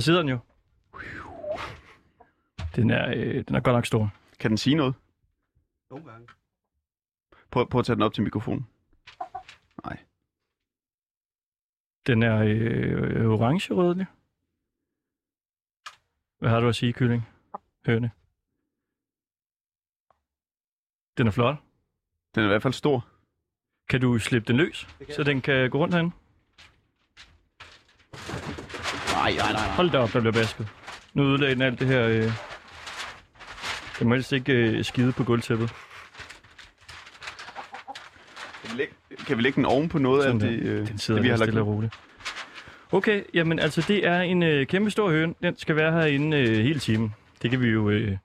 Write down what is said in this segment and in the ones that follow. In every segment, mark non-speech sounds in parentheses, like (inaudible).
Der sidder den jo. Den er, øh, den er godt nok stor. Kan den sige noget? Nogle gange. Prøv, prøv at tage den op til mikrofonen. Nej. Den er øh, orange-rødlig. Hvad har du at sige, kylling? Høne. Den er flot. Den er i hvert fald stor. Kan du slippe den løs, så den kan gå rundt herinde? Nej, nej, nej. Hold da op, der bliver basket. Nu ødelagde den alt det her... Øh... Den må helst ikke øh, skide på gulvtæppet. Kan vi lægge, kan vi lægge den oven på noget af Sådan det, der. øh, Den sidder det vi har lagt stille og ud? roligt. Okay, jamen altså det er en øh, kæmpe stor høne. Den skal være herinde øh, hele timen. Det kan vi jo øh,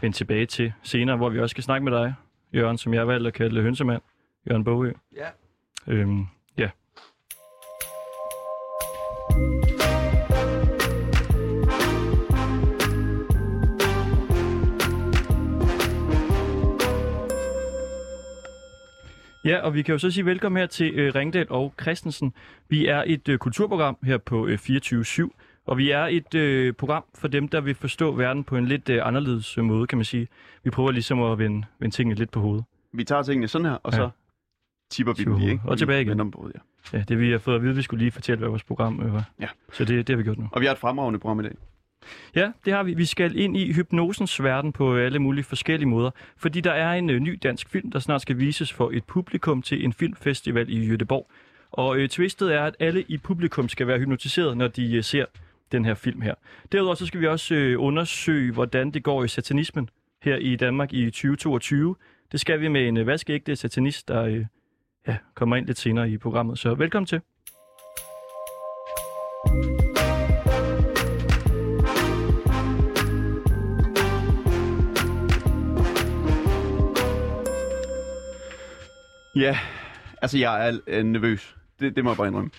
vende tilbage til senere, hvor vi også skal snakke med dig, Jørgen, som jeg har valgt at kalde hønsemand. Jørgen Bogø. Ja. Øhm, ja. Ja, og vi kan jo så sige velkommen her til øh, Ringdal og Christensen. Vi er et øh, kulturprogram her på øh, 24-7, og vi er et øh, program for dem, der vil forstå verden på en lidt øh, anderledes øh, måde, kan man sige. Vi prøver ligesom at vende, vende tingene lidt på hovedet. Vi tager tingene sådan her, og Ja. så tipper vi dem lige, ikke? Og tilbage igen. Hovedet, ja. Ja, det vi har fået at vide, vi skulle lige fortælle, hvad vores program øh, var. Ja. Så det, det har vi gjort nu. Og vi har et fremragende program i dag. Ja, det har vi. Vi skal ind i hypnosens verden på øh, alle mulige forskellige måder, fordi der er en øh, ny dansk film, der snart skal vises for et publikum til en filmfestival i Göteborg. Og øh, twistet er, at alle i publikum skal være hypnotiseret, når de øh, ser den her film her. Derudover så skal vi også øh, undersøge, hvordan det går i satanismen her i Danmark i 2022. Det skal vi med en øh, vaskeægte satanist, der øh, ja, kommer ind lidt senere i programmet. Så velkommen til. Ja, altså jeg er øh, nervøs. Det, det må jeg bare indrømme.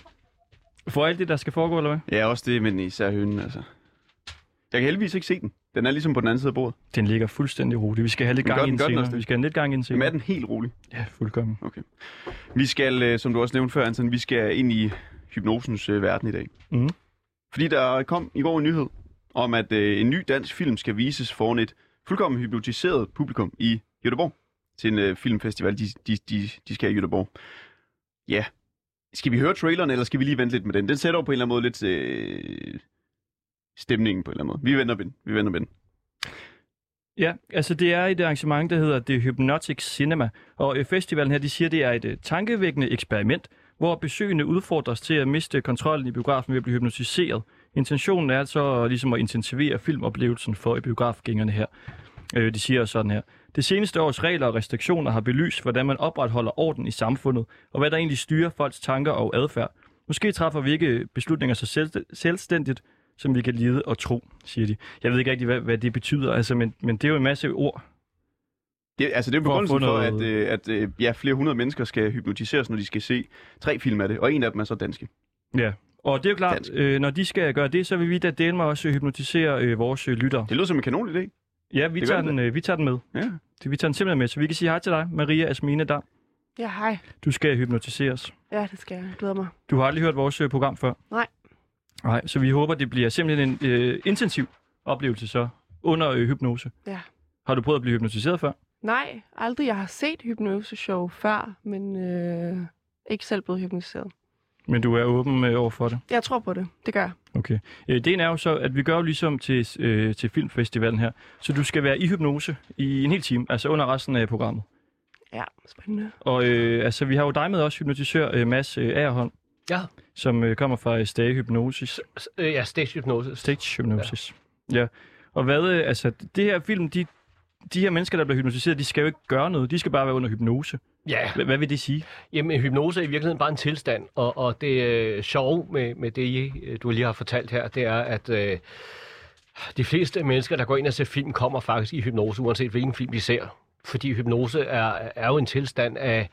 For alt det, der skal foregå, eller hvad? Ja, også det, men især hønen, altså. Jeg kan heldigvis ikke se den. Den er ligesom på den anden side af bordet. Den ligger fuldstændig roligt. Vi skal have lidt Men gang gør i den- den gør den senere. Vi skal have lidt gang i den Jamen senere. er den helt rolig? Ja, fuldkommen. Okay. Vi skal, øh, som du også nævnte før, Anton, vi skal ind i hypnosens øh, verden i dag. Mhm. Fordi der kom i går en nyhed om, at øh, en ny dansk film skal vises foran et fuldkommen hypnotiseret publikum i Göteborg til en øh, filmfestival, de, de, de, de skal i Göteborg. Ja. Skal vi høre traileren, eller skal vi lige vente lidt med den? Den sætter jo på en eller anden måde lidt øh, stemningen på en eller anden måde. Vi venter med den. Vi venter med den. Ja, altså det er et arrangement, der hedder The Hypnotic Cinema, og festivalen her, de siger, det er et øh, tankevækkende eksperiment, hvor besøgende udfordres til at miste kontrollen i biografen ved at blive hypnotiseret. Intentionen er altså ligesom at intensivere filmoplevelsen for biografgængerne her. Øh, de siger sådan her. Det seneste års regler og restriktioner har belyst, hvordan man opretholder orden i samfundet, og hvad der egentlig styrer folks tanker og adfærd. Måske træffer vi ikke beslutninger så selv- selvstændigt, som vi kan lide og tro, siger de. Jeg ved ikke rigtig, hvad, hvad det betyder, altså, men, men det er jo en masse ord. Det, altså det er at begrundelsen for, at, øh, at øh, ja, flere hundrede mennesker skal hypnotiseres, når de skal se tre film af det, og en af dem er så danske. Ja. Og det er jo klart, Dansk. øh, når de skal gøre det, så vil vi da dele med også hypnotisere øh, vores øh, lyttere. Det lyder som en kanon idé. Ja, vi det tager, den, øh, vi tager den med. Ja. Det- Vi tager den simpelthen med, så vi kan sige hej til dig, Maria Asmine Dam. Ja, hej. Du skal hypnotiseres. Ja, det skal jeg. Jeg glæder mig. Du har aldrig hørt vores øh, program før? Nej. Nej, så vi håber, det bliver simpelthen en øh, intensiv oplevelse så under øh, hypnose. Ja. Har du prøvet at blive hypnotiseret før? Nej, aldrig. Jeg har set hypnoseshow før, men øh, ikke selv blevet hypnotiseret. Men du er åben øh, over for det? Jeg tror på det. Det gør jeg. Okay. Øh, det er jo så, at vi gør jo ligesom til, øh, til filmfestivalen her. Så du skal være i hypnose i en hel time, altså under resten af programmet. Ja, spændende. Og øh, altså, vi har jo dig med også, hypnotisør øh, Mads øh, Agerholm, Ja, som øh, kommer fra øh, Stage Hypnosis. s- øh, ja stage hypnosis. Stage Hypnosis. Ja. ja. Og hvad, øh, altså, det her film, de, de her mennesker, der bliver hypnotiseret, de skal jo ikke gøre noget. De skal bare være under hypnose. Ja, Hvad, hvad vil det sige? jamen hypnose er i virkeligheden bare en tilstand, og, og det øh, sjove med, med det, øh, du lige har fortalt her, det er, at øh, de fleste mennesker, der går ind og ser film, kommer faktisk i hypnose, uanset hvilken film de ser. Fordi hypnose er, er jo en tilstand af,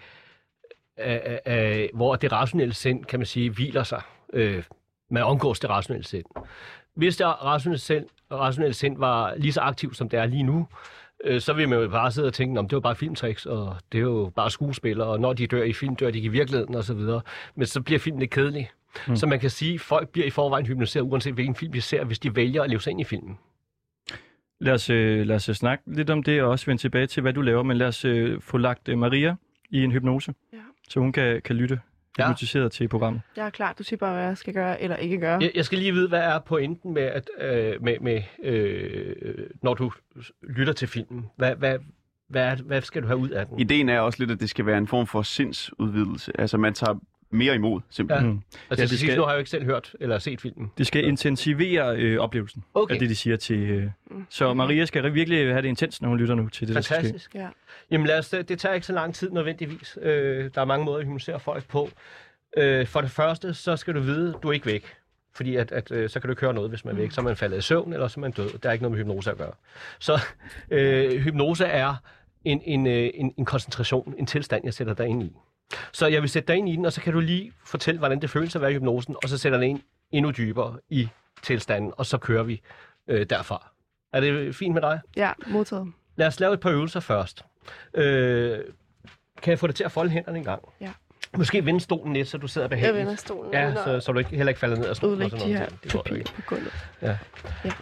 af, af, af, hvor det rationelle sind, kan man sige, hviler sig. Øh, man omgås det rationelle sind. Hvis det rationelle sind, rationelle sind var lige så aktivt, som det er lige nu, øh, så vil man jo bare sidde og tænke, om det var bare filmtricks, og det er jo bare skuespillere, og når de dør i film, dør de ikke i virkeligheden, og så videre. Men så bliver filmen lidt kedelig. Mm. Så man kan sige, at folk bliver i forvejen hypnotiseret, uanset hvilken film vi ser, hvis de vælger at leve sig ind i filmen. Lad os, øh, lad os øh, snakke lidt om det, og også vende tilbage til, hvad du laver. Men lad os få lagt Maria i en hypnose, Ja. så hun kan, kan lytte Ja. hypnotiseret til programmet. Jeg er klar. Du siger bare, hvad jeg skal gøre eller ikke gøre. Jeg, jeg skal lige vide, hvad er pointen med, at, øh, med, med øh, når du lytter til filmen? Hvad, hvad, hvad, hvad skal du have ud af den? Ideen er også lidt, at det skal være en form for sindsudvidelse. Altså, man tager mere imod, simpelthen. Ja. Mm. Altså, Ja, det skal- nu har jeg jo ikke selv hørt eller set filmen. Det skal intensivere øh, oplevelsen, Okay. er det, de siger til... Øh. Mm. Så Maria skal virkelig have det intens, når hun lytter nu til det, der skal. Fantastisk. Ja. Jamen lad os, det tager ikke så lang tid nødvendigvis. Øh, der er mange måder at hypnotisere folk på. Øh, for det første, så skal du vide, at du er ikke væk. Fordi at, at, øh, så kan du ikke høre noget, hvis man er væk. Så er man faldet i søvn, eller så er man død. Der er ikke noget med hypnose at gøre. Så øh, hypnose er en, en, øh, en, en koncentration, en tilstand, jeg sætter dig ind i. Så jeg vil sætte dig ind i den, og så kan du lige fortælle, hvordan det føles at være i hypnosen, og så sætter dig ind endnu dybere i tilstanden, og så kører vi øh, derfra. Er det fint med dig? ja, modtaget. Lad os lave et par øvelser først. Øh, kan jeg få dig til at folde hænderne en gang? Ja. Måske vende stolen lidt, så du sidder Jeg behageligt. vender stolen. Ja, så, så du ikke, heller ikke falder ned og og sådan de noget. her ikke. på gulvet.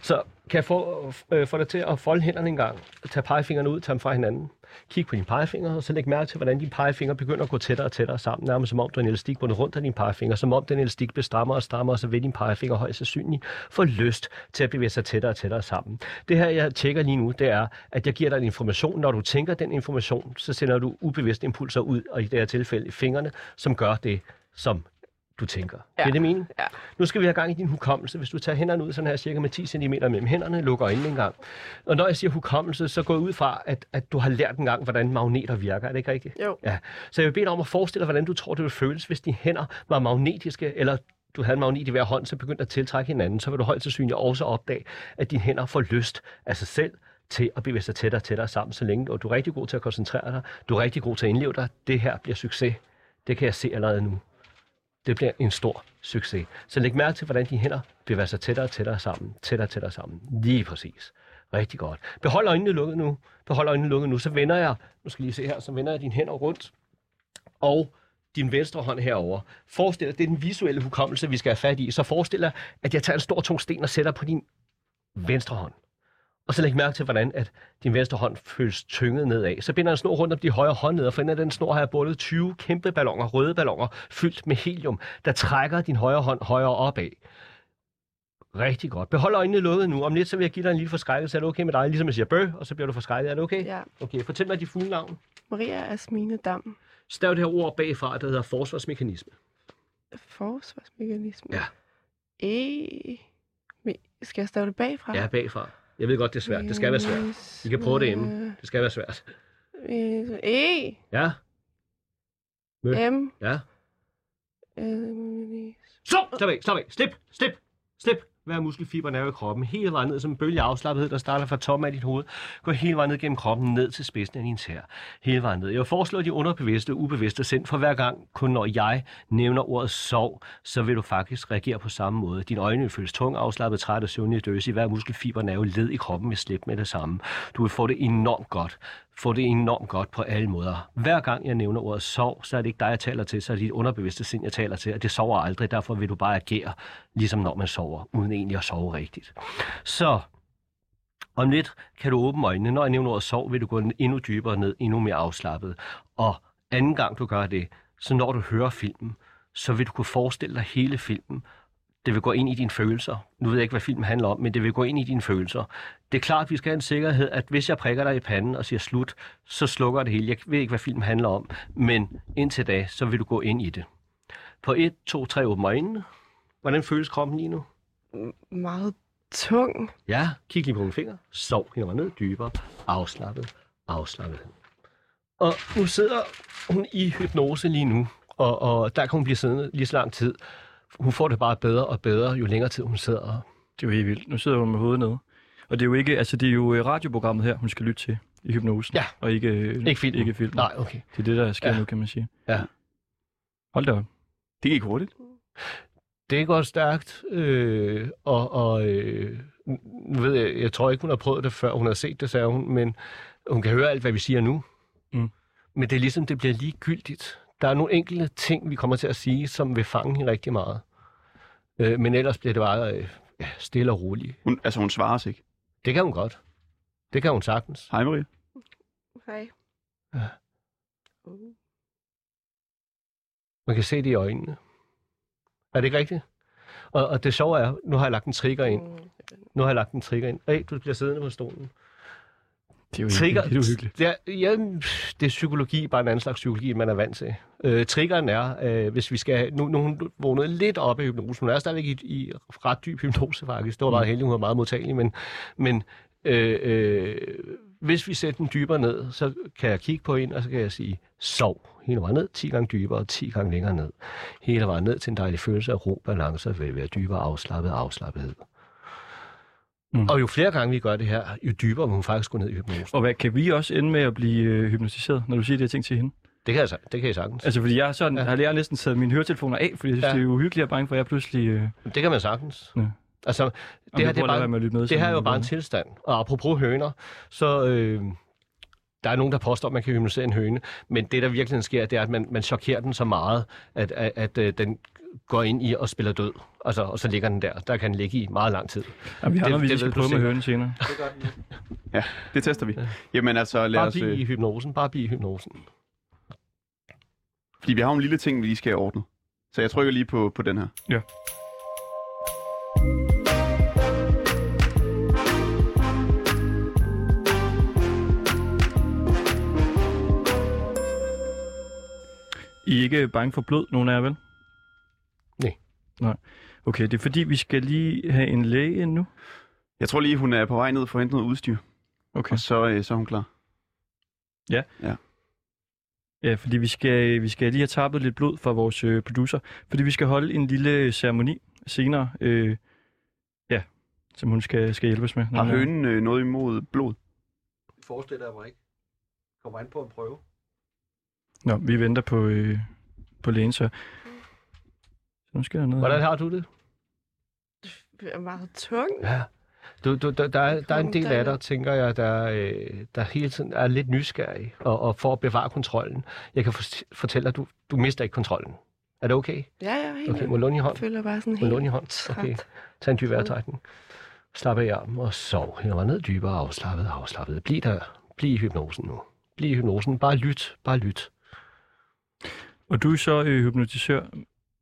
Så kan jeg få, øh, få dig til at folde hænderne en gang? Tag pegefingrene ud, tag dem fra hinanden. Kig på dine pegefinger, og så læg mærke til, hvordan dine pegefinger begynder at gå tættere og tættere sammen. Nærmest som om du er en elastik bundet rundt af dine pegefinger. Som om den elastik bliver strammere og strammere, og så vil dine pegefinger højst sandsynligt få lyst til at bevæge sig tættere og tættere sammen. Det her, jeg tjekker lige nu, det er, at jeg giver dig en information. Når du tænker den information, så sender du ubevidste impulser ud, og i det her tilfælde i fingrene, som gør det, som du tænker. Ja. Ja. Det er det mening? Ja. Nu skal vi have gang i din hukommelse. Hvis du tager hænderne ud sådan her cirka med 10 cm mellem hænderne, lukker øjnene en gang. Og når jeg siger hukommelse, så går jeg ud fra, at, at du har lært en gang, hvordan magneter virker. Er det ikke rigtigt? Jo. Ja. Så jeg vil bede dig om at forestille dig, hvordan du tror, det vil føles, hvis dine hænder var magnetiske, eller du havde en magnet i hver hånd, så begyndte at tiltrække hinanden, så vil du højst sandsynligt også opdage, at dine hænder får lyst af sig selv til at bevæge sig tættere og tættere sammen, så længe og du er rigtig god til at koncentrere dig, du er rigtig god til at indleve dig, det her bliver succes. Det kan jeg se allerede nu. Det bliver en stor succes. Så læg mærke til, hvordan dine hænder bevæger sig tættere og tættere sammen. Tættere og tættere sammen. Lige præcis. Rigtig godt. Behold øjnene lukket nu. Behold øjnene lukket nu. Så vender jeg, nu skal I lige se her, så vender jeg dine hænder rundt. Og din venstre hånd herover. Forestil dig, det er den visuelle hukommelse, vi skal have fat i. Så forestil dig, at jeg tager en stor tung sten og sætter på din venstre hånd. Og så læg mærke til, hvordan at din venstre hånd føles tynget nedad. Så binder en snor rundt om de højre hånd ned, og for enden af den snor har jeg bundet 20 kæmpe ballonger, røde ballonger, fyldt med helium, der trækker din højre hånd højere opad. Rigtig godt. Behold øjnene lukket nu. Om lidt så vil jeg give dig en lille forskrækkelse. Er det okay med dig? Ligesom jeg siger bø, og så bliver du forskrækket. Er det okay? Ja. Okay, fortæl mig dit fulde navn. Maria Asmine Dam. Stav det her ord bagfra, der hedder forsvarsmekanisme. Forsvarsmekanisme. Ja. E... Skal jeg stave det bagfra? Ja, bagfra. Jeg ved godt, det er svært. Det skal være svært. Vi kan prøve det hjemme. Det skal være svært. Øh, E. Ja, Øh. M. ja. Øh, Stop! Stop af, stop af. Slip, slip, slip hvad muskelfiber er i kroppen. Hele vejen ned som en bølge af afslappethed, der starter fra toppen af dit hoved. går hele vejen ned gennem kroppen, ned til spidsen af din tær. Hele vejen ned. Jeg foreslår de underbevidste og ubevidste sind, for hver gang, kun når jeg nævner ordet sov, så vil du faktisk reagere på samme måde. Dine øjne vil føles tung, afslappet, træt og søvnig døse. Hver muskelfiber nerve led i kroppen vil slippe med det samme. Du vil få det enormt godt få det enormt godt på alle måder. Hver gang jeg nævner ordet sov, så er det ikke dig, jeg taler til, så er det dit underbevidste sind, jeg taler til, og det sover aldrig, derfor vil du bare agere, ligesom når man sover, uden egentlig at sove rigtigt. Så om lidt kan du åbne øjnene. Når jeg nævner ordet sov, vil du gå endnu dybere ned, endnu mere afslappet. Og anden gang du gør det, så når du hører filmen, så vil du kunne forestille dig hele filmen. Det vil gå ind i dine følelser. Nu ved jeg ikke, hvad filmen handler om, men det vil gå ind i dine følelser. Det er klart, at vi skal have en sikkerhed, at hvis jeg prikker dig i panden og siger slut, så slukker det hele. Jeg ved ikke, hvad filmen handler om, men indtil da, så vil du gå ind i det. På 1, 2, 3, åbne øjnene. Hvordan føles kroppen lige nu? meget tung. Ja, kig lige på mine fingre. Sov hende ned dybere. Afslappet. Afslappet. Og nu sidder hun i hypnose lige nu, og, og der kan hun blive siddende lige så lang tid. Hun får det bare bedre og bedre, jo længere tid hun sidder. Det er jo helt vildt. Nu sidder hun med hovedet nede. Og det er jo ikke, altså det er jo øh, radioprogrammet her, hun skal lytte til i hypnosen. Ja. Og ikke, øh, Ikke filmen. Ikke filmen. Nej, okay. Det er det, der sker Ja. ja. nu, kan man sige. Ja. Hold da op. Det gik hurtigt. Det går stærkt, øh, og, og øh, nu ved jeg, jeg tror ikke, hun har prøvet det før, hun har set det, sagde hun, men hun kan høre alt, hvad vi siger nu. Mm. Men det er ligesom, det bliver ligegyldigt. Der er nogle enkelte ting, vi kommer til at sige, som vil fange hende rigtig meget. Øh, men ellers bliver det bare øh, ja, stille og roligt. Hun, altså, hun svarer sig ikke. Det kan hun godt. Det kan hun sagtens. Hej, Maria. Hej. Ja. Uh. Man kan se det i øjnene. Er det ikke rigtigt? Og, og det sjove er, nu har jeg lagt en trigger ind. Mm. Nu har jeg lagt en trigger ind. Hey, du bliver siddende på stolen. Det er jo Trigger, er uhyggeligt. det, er, ja, det er psykologi, bare en anden slags psykologi, man er vant til. Øh, triggeren er, øh, hvis vi skal... Nu, nu hun vågnet lidt op i hypnosen. Hun er stadigvæk i, i ret dyb hypnose, faktisk. Det var meget heldig, hun var meget modtagelig, men, men øh, øh, hvis vi sætter den dybere ned, så kan jeg kigge på hende, og så kan jeg sige, sov. Hele vejen ned, 10 gange dybere, 10 gange længere ned. Hele vejen ned til en dejlig følelse af ro, balance, vil være dybere afslappet afslappethed. Mm. Og jo flere gange vi gør det her, jo dybere vil hun faktisk gå ned i hypnosen. Og hvad, kan vi også ende med at blive øh, hypnotiseret, når du siger de her ting til hende? Det kan jeg, det kan jeg sagtens. Altså, fordi jeg, sådan, Ja. har jeg næsten taget mine høretelefoner af, fordi jeg synes, Ja. det er uhyggeligt og bange for, at jeg pludselig... Øh, Det kan man sagtens. Ja. Altså, det her, det er, bare, med at med. det her er jo bare en tilstand. Og apropos høner, så øh, der er nogen, der påstår, at man kan hypnotisere en høne. Men det, der virkelig sker, det er, at man, man chokerer den så meget, at, at, at øh, den går ind i og spiller død. Altså, og så ligger den der. Der kan den ligge i meget lang tid. Ja, vi har det- noget, vi det skal prøve med hønen senere. (laughs) Ja, det tester vi. Jamen altså, lad Bare os... blive i Øh, hypnosen. Bare blive i hypnosen. fordi vi har en lille ting, vi lige skal have ordnet. Så jeg trykker lige på, på den her. Ja. I er ikke bange for blod, nogen af jer, vel? Nej. Okay, det er fordi, vi skal lige have en læge ind nu. Jeg tror lige, hun er på vej ned for at hente noget udstyr. Okay. Og så, øh, så er hun klar. Ja, fordi vi skal, vi skal lige have tappet lidt blod fra vores øh, producer, fordi vi skal holde en lille ceremoni senere, øh, ja, som hun skal, skal hjælpes med. Har hønen øh, noget imod blod? Det forestiller jeg mig ikke. Kommer an på en prøve. Nå, vi venter på, øh, på lægen, så... nu skal der noget. Hvordan har du det? Det er meget tung. Ja. Du, du, der, der, er, der er en del af dig, tænker jeg, der, øh, der hele tiden er lidt nysgerrig, og, og for at bevare kontrollen. Jeg kan for, fortælle dig, at du, du mister ikke kontrollen. Er det okay? Ja, ja, helt Okay, må jeg låne i Jeg hånd? føler bare sådan Må jeg låne i helt hånd? Okay. Tag en dyb vejrtrækning. Slap af i armen og sov. Hænger mig ned dybere, afslappet, afslappet. Bliv der. Bliv i hypnosen nu. Bliv i hypnosen. Bare lyt. Bare lyt. Og du er så øh, hypnotisør.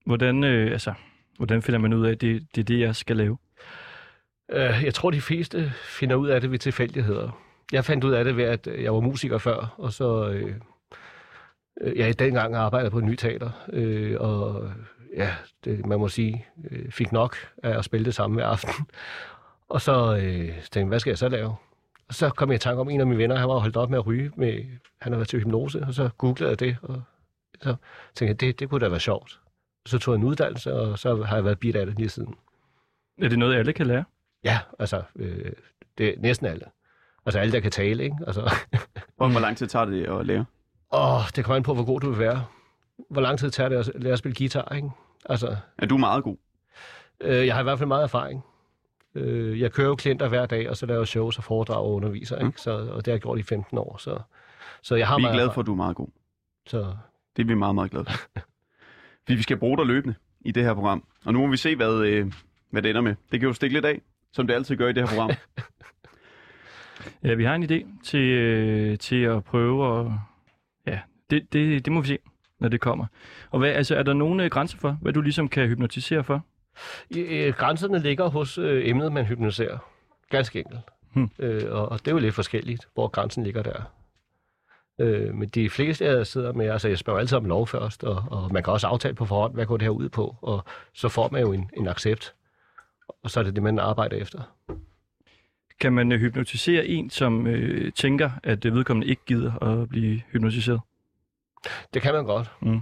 Hvordan, øh, altså, hvordan finder man ud af, at det, det er det, jeg skal lave? Øh, jeg tror, de fleste finder ud af det ved tilfældigheder. Jeg fandt ud af det ved, at jeg var musiker før, og så... Øh, øh jeg i dengang arbejdede på en nyt teater, øh, og ja, det, man må sige, øh, fik nok af at spille det samme hver aften. (laughs) Og så øh, tænkte jeg, hvad skal jeg så lave? Og så kom jeg i tanke om en af mine venner, han var holdt op med at ryge, med, han havde været til hypnose, og så googlede jeg det, og så tænkte jeg, det, det kunne da være sjovt. Så tog jeg en uddannelse, og så har jeg været bit af det lige siden. Er det noget, alle kan lære? Ja, altså, øh, det er næsten alle. Altså alle, der kan tale, ikke? Altså, (laughs) Hvor, hvor lang tid tager det at lære? åh, det kommer an på, hvor god du vil være. Hvor lang tid tager det at lære at spille guitar, ikke? Altså, Er du meget god? øh, jeg har i hvert fald meget erfaring. Øh, jeg kører jo klienter hver dag, og så laver shows og foredrag og underviser, ikke? Så, og det har jeg gjort i 15 år, så, så jeg har Vi er meget glade for, at du er meget god. Så, Det er vi meget, meget glade for. (laughs) Fordi vi skal bruge dig løbende i det her program. Og nu må vi se, hvad, øh, hvad det ender med. Det kan jo stikke lidt af, som det altid gør i det her program. (laughs) Ja, vi har en idé til, øh, til at prøve at... Ja, det, det, det må vi se, når det kommer. Og hvad, altså, er der nogle øh, grænser for, hvad du ligesom kan hypnotisere for? øh, grænserne ligger hos øh, emnet, man hypnotiserer. Ganske enkelt. Hmm. Øh, og, og det er jo lidt forskelligt, hvor grænsen ligger der. Øh, men de fleste, jeg sidder med, altså jeg spørger altid om lov først, og, og man kan også aftale på forhånd, hvad går det her ud på, og så får man jo en, en accept, og så er det det, man arbejder efter. Kan man øh, hypnotisere en, som øh, tænker, at øh, vedkommende ikke gider at blive hypnotiseret? Det kan man godt. Mm.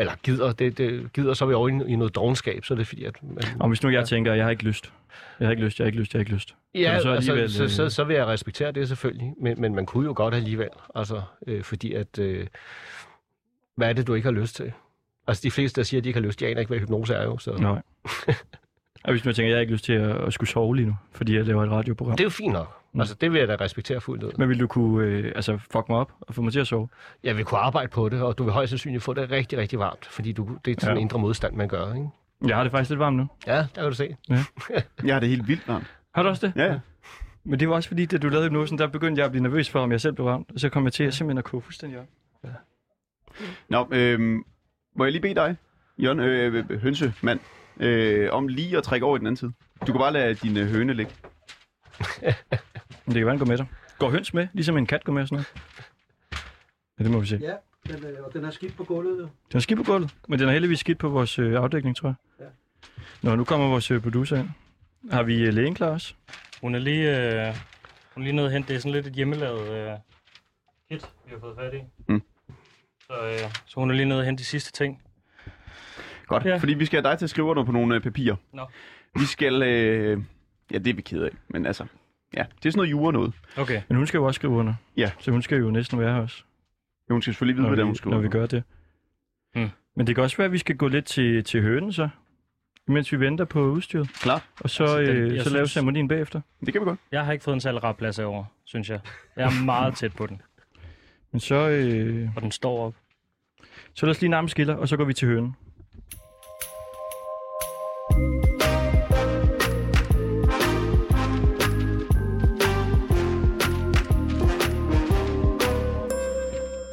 Eller gider, det, det gider så er vi over i, i noget dogenskab, så er det fordi, at man, Og hvis nu jeg Ja. tænker, at jeg har ikke lyst. Jeg har ikke lyst, jeg har ikke lyst, jeg har ikke lyst. Ja, du så altså, alligevel, så, øh, så, så vil jeg respektere det selvfølgelig, men, men man kunne jo godt alligevel, altså, øh, fordi at, øh, hvad er det, du ikke har lyst til? Altså, de fleste, der siger, at de ikke har lyst, de aner ikke, hvad hypnose er jo, så Nej. (laughs) og hvis man tænker, at jeg har ikke lyst til at, at skulle sove lige nu, fordi jeg laver et radioprogram. det er jo fint nok. Mm. Altså, det vil jeg da respektere fuldt ud. Men vil du kunne øh, altså, fuck mig op og få mig til at sove? Jeg vil kunne arbejde på det, og du vil højst sandsynligt få det rigtig, rigtig varmt, fordi du, det er sådan en Ja. indre modstand, man gør, ikke? Jeg har det faktisk lidt varmt nu. Ja, der kan du se. (laughs) Jeg har det helt vildt varmt. Har du også det? Ja, ja. Men det var også fordi, da du lavede hypnosen, der begyndte jeg at blive nervøs for, om jeg selv blev varmt. Og så kom jeg til at simpelthen at koge fuldstændig op. Nå, øhm, må jeg lige bede dig, Jørgen, øh, hønsemand, øh, om lige at trække over i den anden side? Du kan bare lade din øh, høne ligge. (laughs) Men det kan være, den går med dig. Går høns med, ligesom en kat går med og sådan noget? Ja, det må vi se. Ja, den, øh, og den er skidt på gulvet. jo. Den er skidt på gulvet, men den er heldigvis skidt på vores øh, afdækning, tror jeg. Ja. Nå, nu kommer vores øh, producer ind. Har vi øh, lægen klar også? Hun er lige, øh, hun er lige nede hente. Det er sådan lidt et hjemmelavet øh, kit, vi har fået fat i. Mm. Så, øh, så hun er lige nede hente de sidste ting. Godt, Ja. ja. fordi vi skal have dig til at skrive under på nogle øh, papirer. Nå. Vi skal... Øh, ja, det er vi ked af, men altså... Ja, det er sådan noget jura noget. Okay. Men hun skal jo også skrive under. Ja. Så hun skal jo næsten være her også, Jo, Hun skal selvfølgelig vide, når, er, hun skriver. når vi gør det. Mm. Men det kan også være, at vi skal gå lidt til, til hønen så, mens vi venter på udstyret. Klar, Og så, Altså, den- øh, jeg så lave synes- ceremonien bagefter. det kan vi godt. Jeg har ikke fået en særlig rar plads over, synes jeg. Jeg er meget tæt på den, Men så, øh, og den står op. så lad os lige nærme skiller, og så går vi til hønen.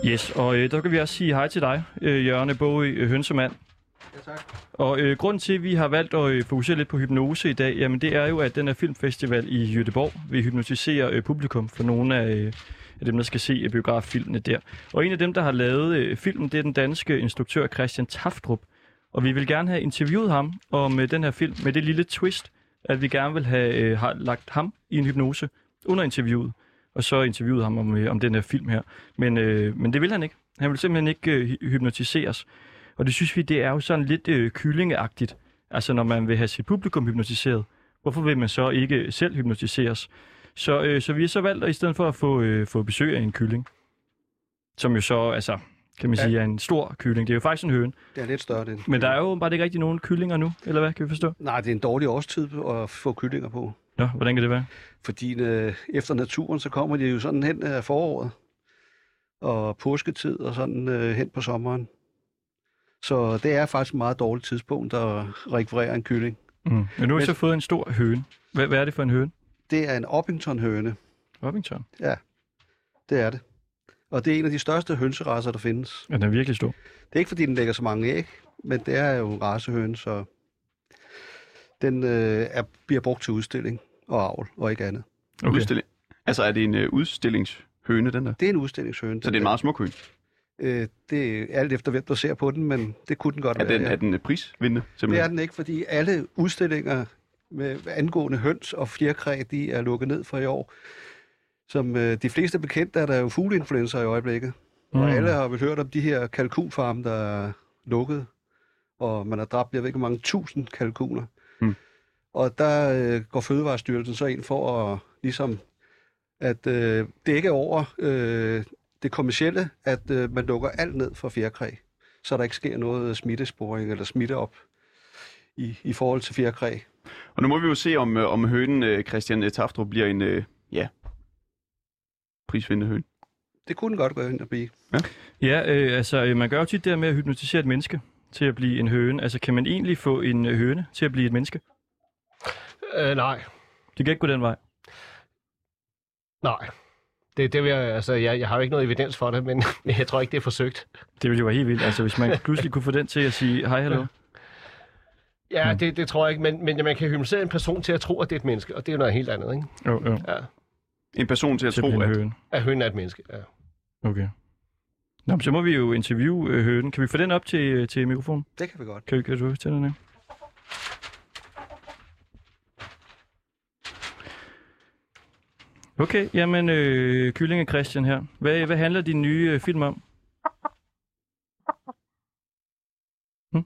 Yes, og øh, der kan vi også sige hej til dig, øh, Jørgen Bogø, øh, hønsemand. Ja, tak. Og øh, grunden til, at vi har valgt at øh, fokusere lidt på hypnose i dag, jamen det er jo, at den her filmfestival i Jødeborg vil hypnotisere øh, publikum for nogle af, øh, af dem, der skal se øh, biograffilmene der. Og en af dem, der har lavet øh, filmen, det er den danske instruktør Christian Taftrup. Og vi vil gerne have interviewet ham om øh, den her film med det lille twist, at vi gerne vil have øh, har lagt ham i en hypnose under interviewet. Og så interviewet ham om, øh, om den her film her. Men, øh, men det vil han ikke. Han vil simpelthen ikke øh, hy- hypnotiseres. Og det synes vi, det er jo sådan lidt øh, kyllingeagtigt. Altså når man vil have sit publikum hypnotiseret, hvorfor vil man så ikke selv hypnotiseres? Så, øh, så vi har så valgt, at i stedet for at få, øh, få besøg af en kylling, som jo så, altså, kan man Ja. sige, er en stor kylling. Det er jo faktisk en høne. Det er lidt større, den. Men der er jo bare ikke rigtig nogen kyllinger nu, eller hvad, kan vi forstå? Nej, det er en dårlig årstid at få kyllinger på. Nå, hvordan kan det være? Fordi øh, efter naturen, så kommer de jo sådan hen af foråret. Og påsketid og sådan øh, hen på sommeren. Så det er faktisk et meget dårligt tidspunkt at rekvirere en kylling. Mm. Men nu har vi Men- så fået en stor høne. Hvad, hvad er det for en høne? Det er en Orpington-høne. Robinson. Det er det. Og det er en af de største hønserasser, der findes. Ja, den er virkelig stor. Det er ikke, fordi den lægger så mange æg, men det er jo en racehøne, så den øh, er, bliver brugt til udstilling og avl og ikke andet. Okay. Udstilling. Altså, er det en øh, udstillingshøne, den der? Det er en udstillingshøne. Så det er en meget smuk høne. Øh, det er alt efter, hvem der ser på den, men det kunne den godt Er være. den, ja. er den øh, prisvindende, Det simpelthen? er den ikke, fordi alle udstillinger med angående høns og fjerkræ, de er lukket ned for i år. Som øh, de fleste bekendte er der jo fugleinfluencer i øjeblikket. Mm. Og alle har vel hørt om de her kalkunfarme, der er lukket. Og man har dræbt, jeg ved ikke, hvor mange tusind kalkuner. Mm. Og der øh, går Fødevarestyrelsen så ind for at ligesom, at øh, det ikke er over øh, det kommercielle, at øh, man lukker alt ned for fjerkræ. Så der ikke sker noget smittesporing eller smitte op i, i forhold til fjerkræ. Og nu må vi jo se, om, øh, om hønen øh, Christian øh, Taftrup bliver en, øh, ja, prisvindende høne. Det kunne den godt gå ind og blive. Ja, øh, altså man gør jo tit det her med at hypnotisere et menneske til at blive en høne. Altså kan man egentlig få en øh, høne til at blive et menneske? Øh, nej, Det kan ikke gå den vej. nej. Det, det vil jeg, altså, jeg, jeg har jo ikke noget evidens for det, men, (laughs) jeg tror ikke, det er forsøgt. Det ville jo være helt vildt. Altså hvis man (laughs) pludselig kunne få den til at sige hej, hallo. Ja, Mm. det, det tror jeg ikke, men, men man kan hypnotisere en person til at tro, at det er et menneske, og det er jo noget helt andet, ikke? Jo, jo. Ja, En person til at Til at tro, at... høne. at hønen er et menneske, ja. Okay. Nå, men så må vi jo interviewe øh, hønen. Kan vi få den op til, øh, til mikrofonen? Det kan vi godt. Kan, kan du til den her? Okay, jamen øh, Kyllinge Christian her. Hvad, hvad handler din nye øh, film om? Hm?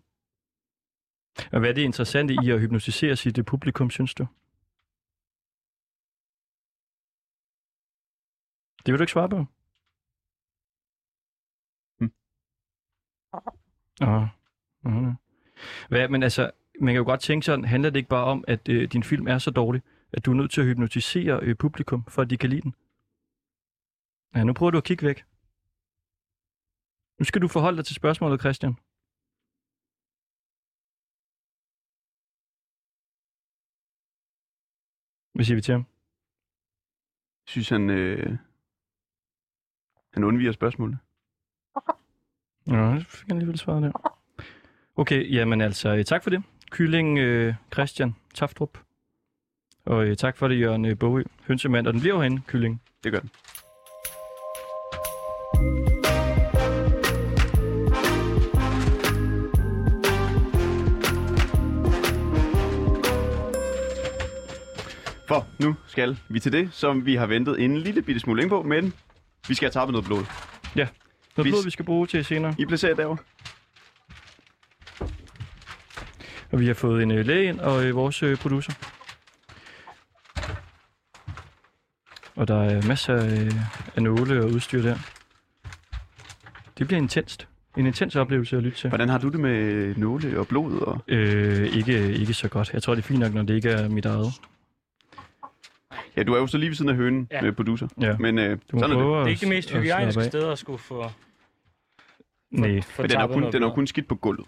Og hvad er det interessante i at hypnotisere sit øh, publikum, synes du? Det vil du ikke svare på? Aha. Aha. Hvad, men altså, man kan jo godt tænke sådan, handler det ikke bare om, at øh, din film er så dårlig, at du er nødt til at hypnotisere øh, publikum, for at de kan lide den? Ja, nu prøver du at kigge væk. Nu skal du forholde dig til spørgsmålet, Christian. Hvad siger vi til ham? Jeg synes, han, øh, han undviger spørgsmålet. Ja, det fik han alligevel svaret der. Okay, jamen altså, øh, tak for det. Kylling øh, Christian Taftrup. Og øh, tak for det, Jørgen øh, Bogø, hønsemand. Og den bliver jo herinde, Kylling. Det gør den. For nu skal vi til det, som vi har ventet en lille bitte smule længe på, men vi skal have tappet noget blod. Noget Vi- blod, vi skal bruge til senere. I placerer derovre. Og vi har fået en øh, læge ind, og øh, vores øh, producer. Og der er masser øh, af nåle og udstyr der. Det bliver intenst. En intens oplevelse at lytte til. Hvordan har du det med nåle og blod? Og... Øh, ikke, ikke så godt. Jeg tror, det er fint nok, når det ikke er mit eget. Ja, du er jo så lige ved siden af hønen Ja. med producer. Ja. Men øh, sådan er det. Det er ikke det mest hygiejniske af. sted at skulle få, Nej. Men den er, kun, noget den er jo kun skidt på gulvet.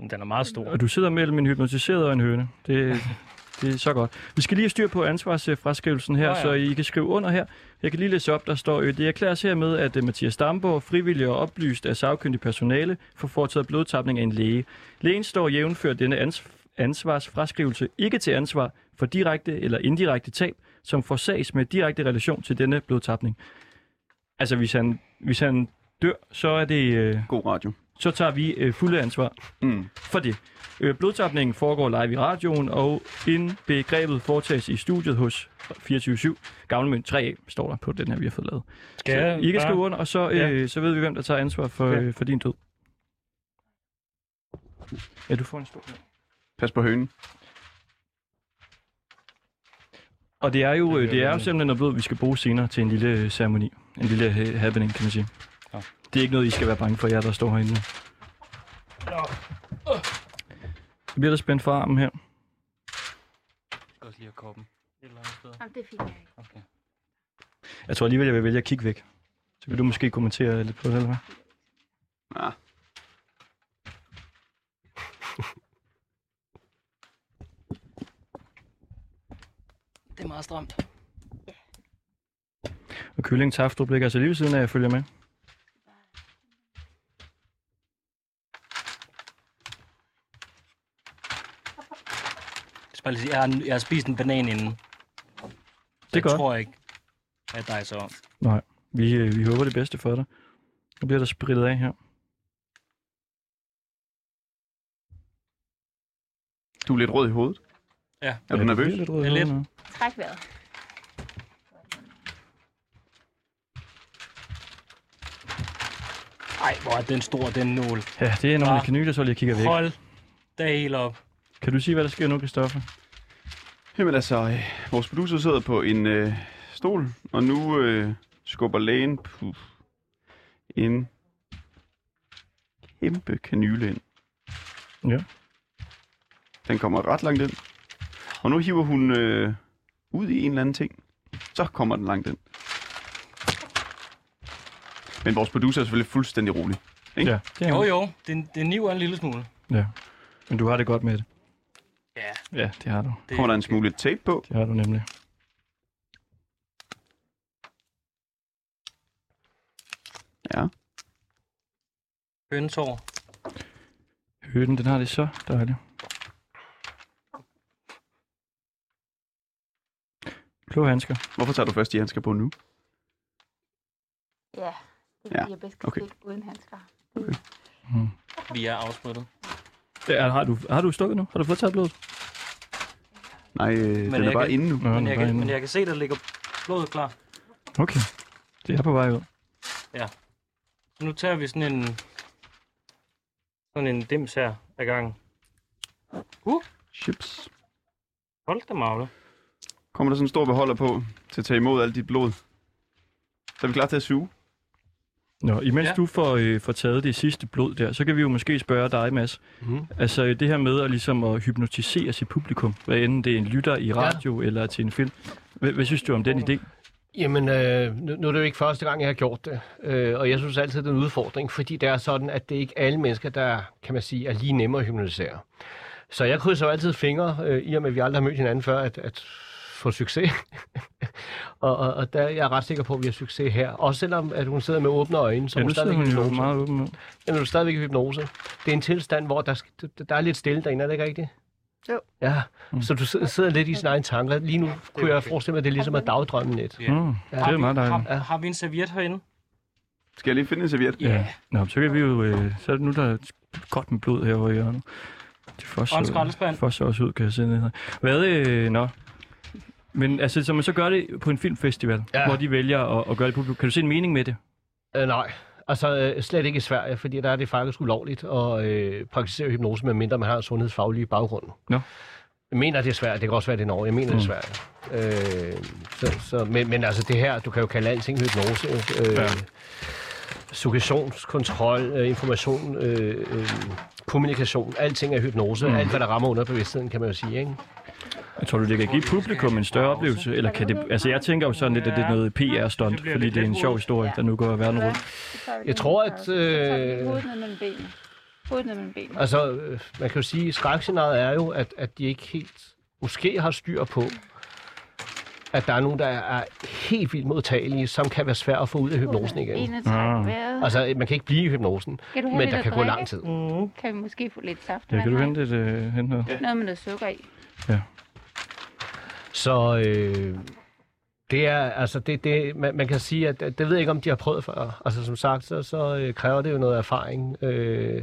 Men den er meget stor. Og du sidder mellem en hypnotiseret og en høne. Det, (laughs) det er så godt. Vi skal lige have styr på ansvarsfraskrivelsen her, ja, ja. ja. så I kan skrive under her. Jeg kan lige læse op, der står, øh, det erklæres hermed, at øh, Mathias Damborg, frivillig og oplyst af sagkyndig personale, får foretaget blodtapning af en læge. Lægen står jævnført denne ans- ansvarsfraskrivelse ikke til ansvar for direkte eller indirekte tab, som forsages med direkte relation til denne blodtapning. Altså, hvis han, hvis han dør, så er det... Øh, God radio. så tager vi øh, fulde ansvar Mm. for det. Øh, blodtapningen foregår live i radioen, og indbegrebet foretages i studiet hos 24-7. Gammelmønt 3A står der på den her, vi har fået lavet. Skal Så jeg I kan skrive under, og så, øh, så ved vi, hvem der tager ansvar for, Okay. øh, for din død. Ja, du får en stor. Pas på hønen. Og det er jo, Det det er jo simpelthen noget blod, vi skal bruge senere til en lille øh, ceremoni. En lille øh, happening, kan man sige. Ja. Det er ikke noget, I skal være bange for, jer der står herinde. Så bliver der spændt for armen her. Jeg skal også lige have koppen. Et eller andet sted. Jamen, det fik jeg ikke. Okay. Jeg tror alligevel, jeg vil vælge at kigge væk. Så vil du måske kommentere lidt på det, eller hvad? Ah. Er meget stramt. Og Kylling Taftrup ligger altså lige ved siden af, jeg følger med. Jeg skal jeg har, jeg har spist en banan inden. Det er jeg godt. tror ikke, at der er så om. Nej, vi, øh, vi håber det bedste for dig. Nu bliver der spritet af her. Du er lidt rød i hovedet. Ja. Er du det nervøs? bliver lidt rød i Det er lidt. hovedet. Træk vejret. Ej, hvor er den stor, den nål. Ja, det er nogle Ah. kanyler, så jeg kigger væk. Hold da helt op. Kan du sige, hvad der sker nu, Kristoffer? Jamen altså, øh, vores producer sidder på en øh, stol, og nu øh, skubber lægen puh, en kæmpe kanyle ind. Ja. Den kommer ret langt ind. Og nu hiver hun øh, ud i en eller anden ting. Så kommer den langt ind. Men vores producer er selvfølgelig fuldstændig rolig. Ikke? Ja, det er Jo, jo, det, det niver en lille smule. Ja. Men du har det godt med det. Ja, Ja, det har du. det Kommer der en smule tape på. Det har du nemlig. Ja. hønsår. Høden, den har det så dejligt. Blå handsker. Hvorfor tager du først de handsker på nu? Ja, det Ja, er ja. jeg bedst kan okay. okay. uden handsker. Mm. Vi er afsprittet. Ja, har, du, har du stukket nu? Har du fået taget blodet? Nej, øh, den jeg er bare kan- inde nu. Nå, Men jeg, bare kan, inde. men jeg kan se, der ligger blodet klar. Okay. Det er på vej ud. Så nu tager vi sådan en, sådan en dims her ad gangen. Chips. Hold da magle. Kommer der sådan en stor beholder på til at tage imod alt dit blod? Så er vi klar til at suge. Nå, imens Ja. du får, øh, får taget det sidste blod der, så kan vi jo måske spørge dig, Mads. Mhm. Altså øh, det her med at, ligesom at hypnotisere sit publikum, hvad enten det er en lytter i radio ja. eller til en film. Hvad, hvad synes du om den idé? Jamen, øh, nu, nu er det jo ikke første gang, jeg har gjort det. Øh, og jeg synes altid, det er en udfordring, fordi det er sådan, at det er ikke alle mennesker, der, kan man sige, er lige nemmere at hypnotisere. Så jeg krydser jo altid fingre, øh, i og med, at vi aldrig har mødt hinanden før, at, at få succes. (laughs) og, og, og der, jeg er ret sikker på, at vi har succes her. Også selvom at hun sidder med åbne øjne, så Ja, hun stadigvæk hun hypnose. meget åben. nu. Jamen, du er stadigvæk i hypnose. Det er en tilstand, hvor der, der er lidt stille derinde, er det ikke rigtigt? Jo. Ja, Mm. så du sidder- sidder lidt i sine egne tanker. Lige nu kunne jeg forestille mig, at det er ligesom at dagdrømme lidt. Ja. Mm, det Har er vi- meget dejligt. Har, har vi en serviet herinde? Skal jeg lige finde en serviet? Ja. Nå, så kan vi jo... Øh, så er det nu, der er godt med blod herovre i hjørnet. Det Og en fosser, skraldespand. fosser også ud, kan jeg se ned her. Hvad, øh, nå. Men altså, så man så gør det på en filmfestival, ja. Hvor de vælger at, at gøre det publikum. Kan du se en mening med det? Øh, nej, altså øh, slet ikke i Sverige, fordi der er det faktisk ulovligt at øh, praktisere hypnose, medmindre man har en sundhedsfaglig baggrund. Nå. Jeg mener, det er svært. Det kan også være, det er Norge. Jeg mener, Mm. det er svært. Øh, så, så, men, men altså det her, du kan jo kalde alting hypnose. Øh, Ja. Suggestionskontrol, øh, information, øh, øh, kommunikation, alting er hypnose. Mm. Mm. Alt, hvad der rammer under bevidstheden, kan man jo sige. Ikke? Jeg tror du, det kan give publikum en større oplevelse? Eller kan det... Altså, jeg tænker jo sådan lidt, at det er noget PR-stunt, Det fordi det er en sjov historie, der nu går verden rundt. Jeg tror, at, øh. Altså, øh, man kan jo sige, at skrækscenariet er jo, at, at de ikke helt måske har styr på, at der er nogen, der er helt vildt modtagelige, som kan være svært at få ud af hypnosen igen. 31 vejret. Altså, man kan ikke blive i hypnosen, men der kan gå lang tid. Mm. Kan vi måske få lidt saft? Ja, kan du hente et øh, hente noget? Noget med noget sukker i. Så øh, det er, altså, det, det, man, man kan sige, at det ved jeg ikke, om de har prøvet før. Altså, som sagt, så, så øh, kræver det jo noget erfaring. Øh,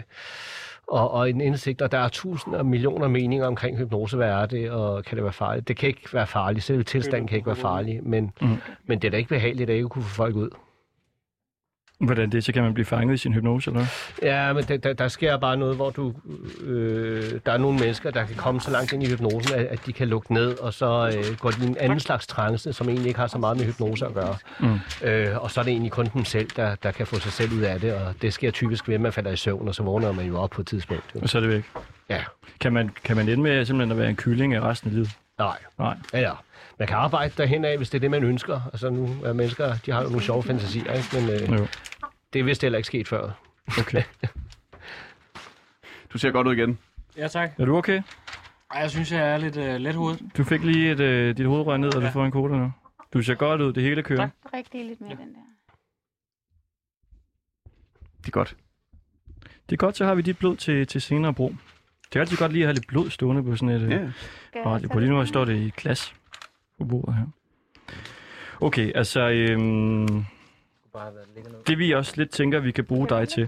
og, og en indsigt, og der er tusinder og millioner meninger omkring hypnose. Hvad er det, og kan det være farligt? Det kan ikke være farligt. Selv tilstanden kan ikke være farlig, men, mm. men det er da ikke behageligt at ikke kunne få folk ud. Hvordan det? Så kan man blive fanget i sin hypnose, eller hvad? Ja, men der, der sker bare noget, hvor du, øh, der er nogle mennesker, der kan komme så langt ind i hypnosen, at, at de kan lukke ned, og så øh, går de i en anden slags trance, som egentlig ikke har så meget med hypnose at gøre. Mm. Øh, og så er det egentlig kun dem selv, der, der kan få sig selv ud af det, og det sker typisk ved, at man falder i søvn, og så vågner man jo op på et tidspunkt. Jo. Og så er det væk. Ja, Kan man, kan man ende med simpelthen at være en kylling af resten af livet? nej. Nej. Ja, ja. Man kan arbejde derhen af, hvis det er det, man ønsker. Altså nu er mennesker, de har jo nogle sjove fantasier, ikke? men øh, Jo. Det er vist heller ikke sket før. Okay. (laughs) Du ser godt ud igen. Ja, tak. Er du okay? Ej, jeg synes, jeg er lidt uh, let hovedet. Du fik lige et, øh, dit hoved røg ned, og du Ja. får en koda nu. Du ser godt ud, det hele kører. Tak. Det lidt mere, den der. Det er godt. Det er godt, så har vi dit blod til, til senere brug. Det er altid godt lige at have lidt blod stående på sådan et Ja. øh, Skal jeg radio. tage På lige nu det? står det i glas på bordet her. Okay, altså... Øhm, det vi også lidt tænker, vi kan bruge dig til,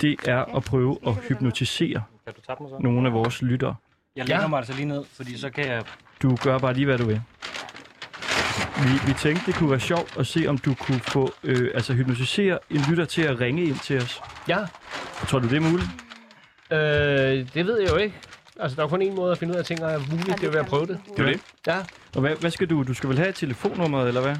det er at prøve at hypnotisere Kan du tabe mig så? nogle af vores lyttere. Jeg lægger Ja. mig altså lige ned, fordi så kan jeg... Du gør bare lige, hvad du vil. Vi, vi tænkte, det kunne være sjovt at se, om du kunne få, øh, altså hypnotisere en lytter til at ringe ind til os. Ja, Tror du, det er muligt? øh, det ved jeg jo ikke. Altså, der er kun en måde at finde ud af ting, og er muligt, det er ved at prøve det. Det er det. Ja, Og hvad, hvad skal du? Du skal vel have et telefonnummer, eller hvad?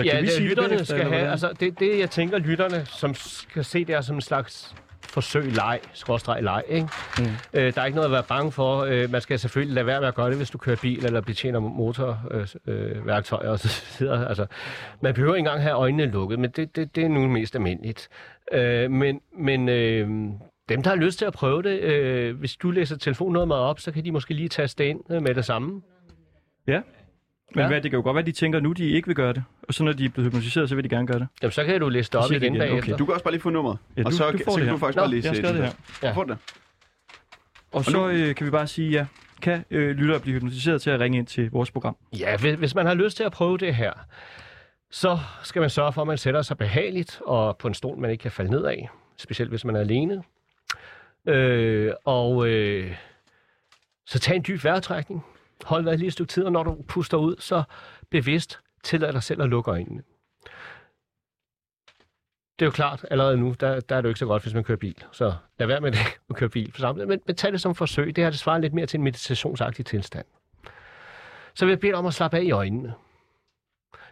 Eller ja vi det, sige lytterne bagefter, skal have, altså det, det jeg tænker, lytterne, som skal se det er som en slags forsøg leg, skråstreg leg, ikke? Mm. Øh, der er ikke noget at være bange for. Øh, man skal selvfølgelig lade være med at gøre det, hvis du kører bil eller betjener motorværktøjer øh, værktøjer og så videre. Altså, man behøver ikke engang have øjnene lukket, men det, det, det er nu mest almindeligt. Øh, men men øh, dem, der har lyst til at prøve det, øh, hvis du læser telefonnummeret op, så kan de måske lige taste det ind øh, med det samme. Men Ja. hvad, det kan jo godt være, at de tænker nu, de ikke vil gøre det. Og så når de er blevet hypnotiseret, så vil de gerne gøre det. Jamen, så kan du læse det op igen, igen. bagefter. Okay. Du kan også bare lige få nummeret. Ja, og du- så, du får så det kan her. du faktisk Nå, bare lige jeg se det her. Du får det. Og så øh, kan vi bare sige, ja, kan øh, lyttere blive hypnotiseret til at ringe ind til vores program. Ja, hvis, hvis man har lyst til at prøve det her, så skal man sørge for, at man sætter sig behageligt og på en stol, man ikke kan falde ned af. Specielt hvis man er alene. Øh, og øh, så tag en dyb vejrtrækning. Hold vejret lige et stykke tid, og når du puster ud, så bevidst tillad dig selv at lukke øjnene. Det er jo klart, allerede nu, der, der er det jo ikke så godt, hvis man kører bil. Så lad være med det (laughs) at køre bil. Men, men tag det som forsøg. Det her, det svarer lidt mere til en meditationsagtig tilstand. Så vil jeg bede dig om at slappe af i øjnene.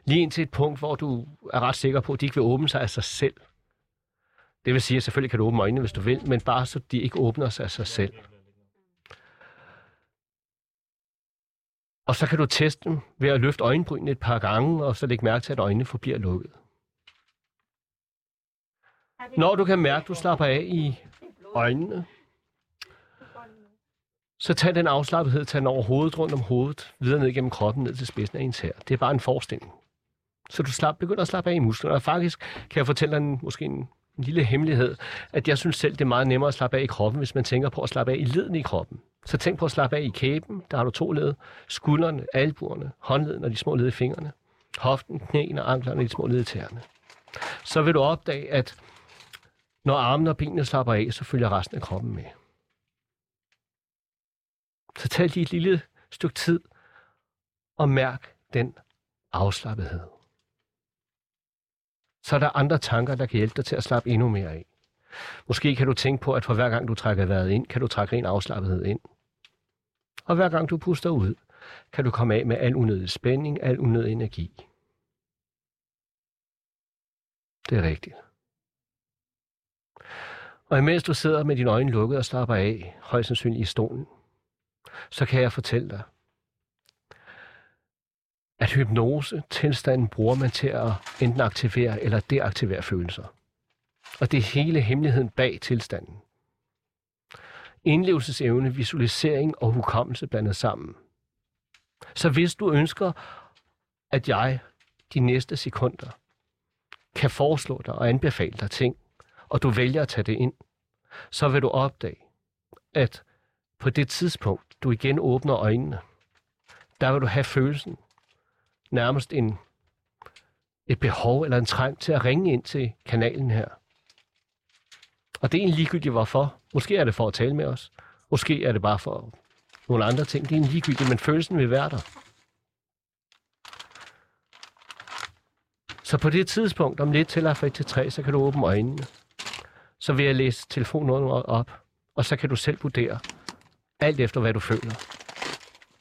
Lige ind til et punkt, hvor du er ret sikker på, at de ikke vil åbne sig af sig selv. Det vil sige, at selvfølgelig kan du åbne øjnene, hvis du vil, men bare så de ikke åbner sig af sig selv. Og så kan du teste dem ved at løfte øjenbrynene et par gange, og så lægge mærke til, at øjnene forbliver lukket. Når du kan mærke, at du slapper af i øjnene, Så tag den afslappethed, tag den over hovedet, rundt om hovedet, videre ned gennem kroppen, ned til spidsen af ens her. Det er bare en forestilling. Så du slap, begynder at slappe af i musklerne. Og faktisk kan jeg fortælle dig en, måske en, en lille hemmelighed, at jeg synes selv, det er meget nemmere at slappe af i kroppen, hvis man tænker på at slappe af i leden i kroppen. Så tænk på at slappe af i kæben, der har du to led, skuldrene, albuerne, håndleden og de små led i fingrene, hoften, knæene, anklerne og de små led i tæerne. Så vil du opdage, at når armene og benene slapper af, så følger resten af kroppen med. Så tag lige et lille stykke tid og mærk den afslappethed. Så er der andre tanker, der kan hjælpe dig til at slappe endnu mere af. Måske kan du tænke på, at for hver gang du trækker vejret ind, kan du trække en afslappethed ind. Og hver gang du puster ud, kan du komme af med al unødig spænding, al unødig energi. Det er rigtigt. Og imens du sidder med dine øjne lukket og slapper af, højst sandsynligt i stolen, så kan jeg fortælle dig, at hypnose, tilstanden bruger man til at enten aktivere eller deaktivere følelser. Og det er hele hemmeligheden bag tilstanden. Indlevelsesevne, visualisering og hukommelse blandet sammen. Så hvis du ønsker, at jeg de næste sekunder kan foreslå dig og anbefale dig ting, og du vælger at tage det ind, så vil du opdage, at på det tidspunkt, du igen åbner øjnene, der vil du have følelsen, nærmest en, et behov eller en trang til at ringe ind til kanalen her. Og det er en ligegyldigt hvorfor. Måske er det for at tale med os. Måske er det bare for nogle andre ting. Det er en ligegyldigt, men følelsen vil være der. Så på det tidspunkt, om lidt til fra 1 til 3, så kan du åbne øjnene. Så vil jeg læse telefonnummeret op, og så kan du selv vurdere, alt efter hvad du føler,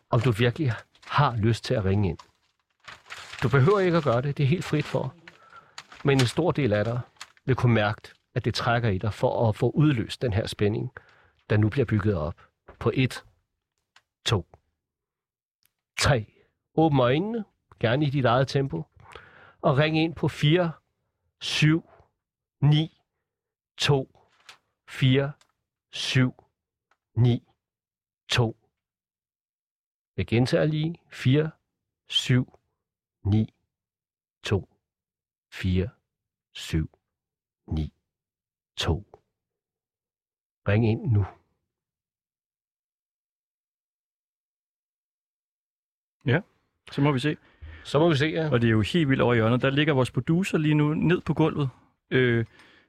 om du virkelig har lyst til at ringe ind. Du behøver ikke at gøre det, det er helt frit for. Men en stor del af dig vil kunne mærke, at det trækker i dig for at få udløst den her spænding, der nu bliver bygget op. På 1, 2, 3. Åbn øjnene, gerne i dit eget tempo, og ring ind på 4, 7, 9, 2, 4, 7, 9, 2. Jeg gentager lige. 4, 7, 9, 2, 4, 7, 9, 2. Ring ind nu. Så må vi se. Så må vi se, ja. Og det er jo helt vildt over i hjørnet. Der ligger vores producer lige nu ned på gulvet. Øh,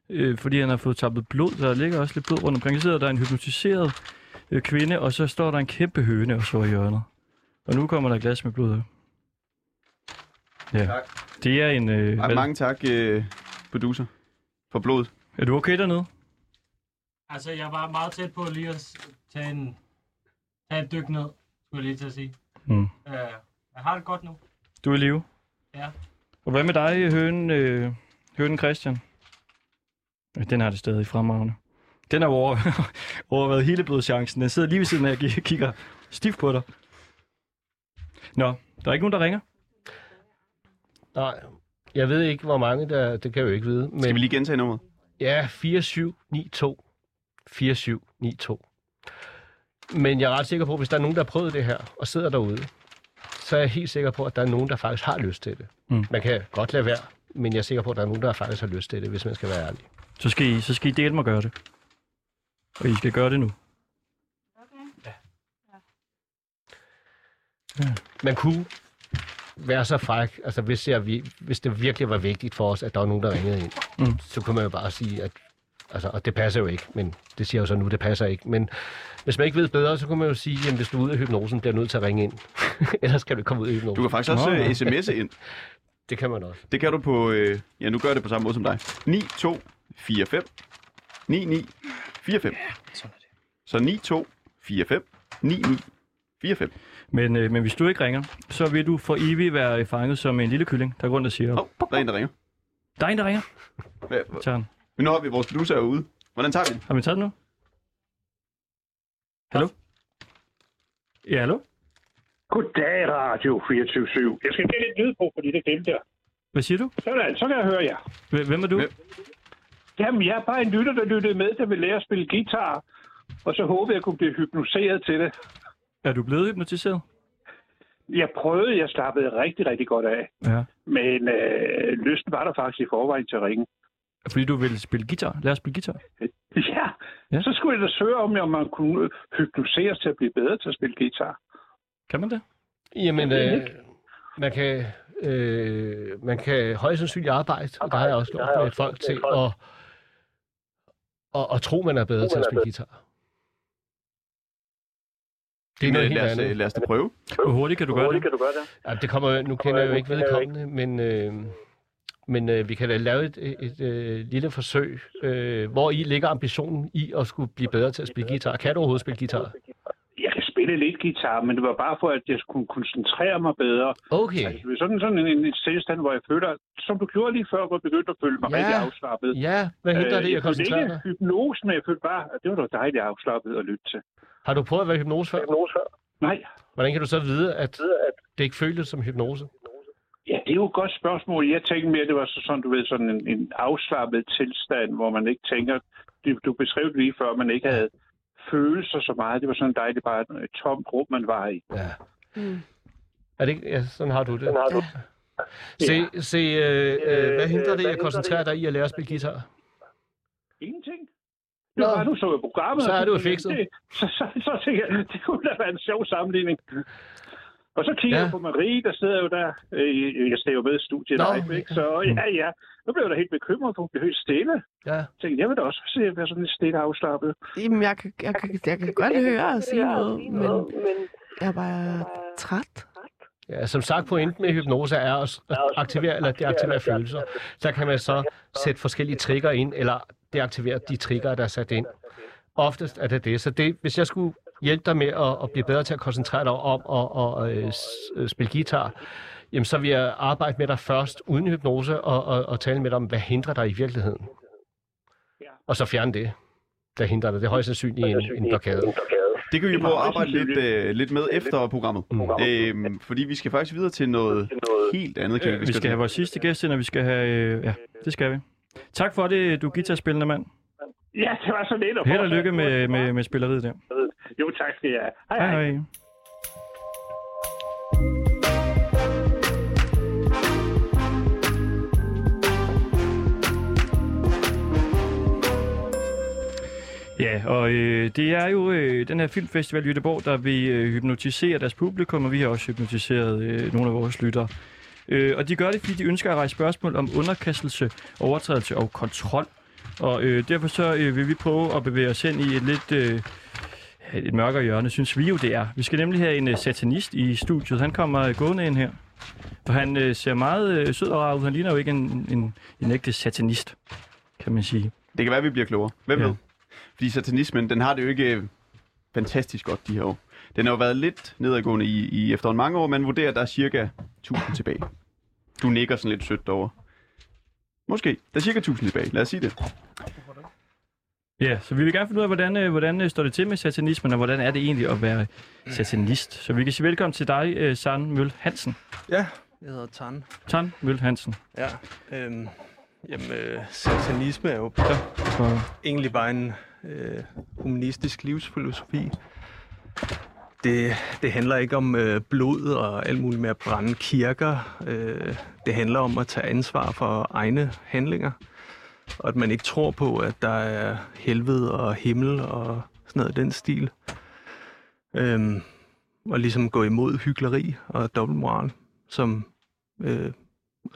øh, fordi han har fået tappet blod. Der ligger også lidt blod rundt omkring. Så sidder der en hypnotiseret øh, kvinde, og så står der en kæmpe høne også over i hjørnet. Og nu kommer der glas med blod. Ja. Tak. Det er en... Øh, Ej, mange tak, øh, producer, for blodet. Er du okay dernede? Altså, jeg var meget tæt på lige at tage, en, tage et dyk ned, skulle jeg lige til at sige. Mm. Øh, jeg har det godt nu. Du er i live? Ja. Og hvad med dig, hønen, øh, hønen Christian? Den har det stadig fremragende. Den har over, (laughs) overvejet hele blodchancen. Den sidder lige ved siden af og ki- kigger stift på dig. Nå, der er ikke nogen, der ringer? Nej, jeg ved ikke, hvor mange der... Det kan jeg jo ikke vide. Men Skal vi lige gentage nummeret? Ja, 4792. 4792. Men jeg er ret sikker på, at hvis der er nogen, der har prøvet det her og sidder derude, så er jeg helt sikker på, at der er nogen, der faktisk har lyst til det. Mm. Man kan godt lade være, men jeg er sikker på, at der er nogen, der faktisk har lyst til det, hvis man skal være ærlig. Så skal I, så skal I dele mig gøre det. Og I skal gøre det nu. Man kunne være så fræk, altså hvis, jeg, vi- hvis det virkelig var vigtigt for os, at der var nogen, der ringede ind, Mm. så kunne man jo bare sige, at altså, og det passer jo ikke, men det siger jeg jo så nu, det passer ikke. Men hvis man ikke ved bedre, så kunne man jo sige, at hvis du er ude af hypnosen, bliver du nødt til at ringe ind. (laughs) Ellers kan du komme ud af hypnosen. Du kan faktisk også Nå, øh, ja. sms'e ind. (laughs) Det kan man også. Det kan du på... Øh, ja, nu gør jeg det på samme måde som dig. 9245 9945. Så 9245 9945. Men, øh, men hvis du ikke ringer, så vil du for evigt være fanget som en lille kylling, der går rundt og siger, Åh, oh, der er en, der ringer. der er en, der ringer. Tager den. Men nu har vi vores producer ude. Hvordan tager vi den? Har vi taget den nu? Hallo? Ja, hallo? Goddag, Radio 24 Jeg skal give lidt lyd på, fordi det glemte jeg. Hvad siger du? Sådan, så kan jeg høre jer. Hvem er du? Hvem? Jamen, jeg er bare en lytter, der lyttede med, der vil lære at spille guitar. Og så håbede jeg, at kunne blive hypnotiseret til det. Er du blevet hypnotiseret? Jeg prøvede, jeg slappede rigtig, rigtig godt af. Ja. Men øh, lysten var der faktisk i forvejen til at ringe. Fordi du vil spille guitar? Lad os spille guitar. Ja, Ja. så skulle jeg da søge om, om man kunne hypnotiseres til at blive bedre til at spille guitar. Kan man det? Jamen, øh, man kan, øh, man kan højst sandsynligt arbejde, og der har jeg også gjort med folk til at, og, og tro, man er bedre til at spille guitar. Det er noget helt lad, os, andet. øh, lad os da prøve. Hvor hurtigt kan du gøre det? du gøre det? Ja, det kommer, nu kender jeg jo ikke vedkommende, men, øh, men øh, vi kan da lave et, et, et øh, lille forsøg, øh, hvor i ligger ambitionen i at skulle blive bedre til at spille guitar. Kan du overhovedet spille guitar? Jeg kan spille lidt guitar, men det var bare for, at jeg skulle koncentrere mig bedre. Okay. Altså, det er sådan, sådan en, en, tilstand, hvor jeg føler, som du gjorde lige før, hvor jeg begyndte at føle mig Ja. rigtig afslappet. Ja, hvad hindrer det i jeg at følte koncentrere ikke dig? hypnose, men jeg følte bare, at det var da dejligt afslappet at lytte til. Har du prøvet at være i hypnose før? Nej, Hvordan kan du så vide, at det ikke føltes som hypnose? ja, det er jo et godt spørgsmål. Jeg tænkte mere, det var så sådan, du ved, sådan en, en afslappet tilstand, hvor man ikke tænker, du, du beskrev det lige før, man ikke havde følelser så meget. Det var sådan dejligt bare et, tomt rum, man var i. Ja. Mm. Er det ikke? Ja, sådan har du det. Se, se øh, øh, hvad hindrer det i at koncentrere dig i at lære at spille guitar? Ingenting. Nå. Bare, nu så jeg programmet. Så er du fikset. det- Så, så, så tænkte jeg, det kunne da være en sjov sammenligning. Og så kigger Ja. jeg på Marie, der sidder jo der. Øh, Jeg står jo med i studiet Nå, live, ikke? Så ja, ja. Nu blev jeg da helt bekymret, for hun blev helt stille. Ja. Jeg tænkte, jeg vil da også se at være sådan lidt stille afslappet. Jamen, jeg kan, jeg, kan, jeg kan godt høre og sige noget, men jeg er bare træt. Ja, som sagt, pointen med hypnose er at aktivere eller deaktivere følelser. Så kan man så sætte forskellige trigger ind, eller deaktivere de trigger, der er sat ind. Oftest er det det. Så det, hvis jeg skulle hjælpe dig med at, at blive bedre til at koncentrere dig om at, at, at, at spille guitar, jamen så vil jeg arbejde med dig først uden hypnose og, og, og tale med dig om, hvad hindrer dig i virkeligheden. Og så fjerne det, der hindrer dig. Det er højst sandsynligt en, en blokade. Det kan vi prøve at arbejde lidt, øh, lidt med efter programmet. Mm. Øhm, fordi vi skal faktisk videre til noget helt andet. Kan Vi skal have vores sidste gæst ind, og vi skal have... Øh, ja, det skal vi. Tak for det, du guitarspillende mand. Ja, det var så lidt. at Held og lykke med, det. med, med spilleriet der. Jo, tak skal jeg have. Hej, Hej hej. Ja, og øh, det er jo øh, den her filmfestival i Göteborg, der vil øh, hypnotisere deres publikum, og vi har også hypnotiseret øh, nogle af vores lyttere. Øh, og de gør det, fordi de ønsker at rejse spørgsmål om underkastelse, overtrædelse og kontrol. Og øh, derfor så øh, vil vi prøve at bevæge os ind i et lidt øh, et mørkere hjørne, synes vi jo det er. Vi skal nemlig have en øh, satanist i studiet. Han kommer øh, gående ind her. For han øh, ser meget øh, sød og rar ud. Han ligner jo ikke en, en, en ægte satanist, kan man sige. Det kan være, vi bliver klogere. Hvem ja. ved? Fordi satanismen, den har det jo ikke øh, fantastisk godt de her år. Den har jo været lidt nedadgående i, i efterhånden mange år. Man vurderer, at der er cirka 1000 tilbage. Du nikker sådan lidt sødt over. Måske. Der er cirka 1000 tilbage. Lad os sige det. Ja, så vi vil gerne finde ud af, hvordan, øh, hvordan øh, står det til med satanismen, og hvordan er det egentlig at være satanist. Så vi kan sige velkommen til dig, Sand Møl Hansen. Ja, jeg hedder Tan. Tan Møl Hansen. Ja, øhm, jamen, øh, satanisme er jo Og, egentlig bare en øh, humanistisk livsfilosofi. Det, det handler ikke om øh, blod og alt muligt med at brænde kirker. Øh, det handler om at tage ansvar for egne handlinger. Og at man ikke tror på, at der er helvede og himmel og sådan noget i den stil. Øhm, og ligesom gå imod hykleri og dobbeltmoral, som øh,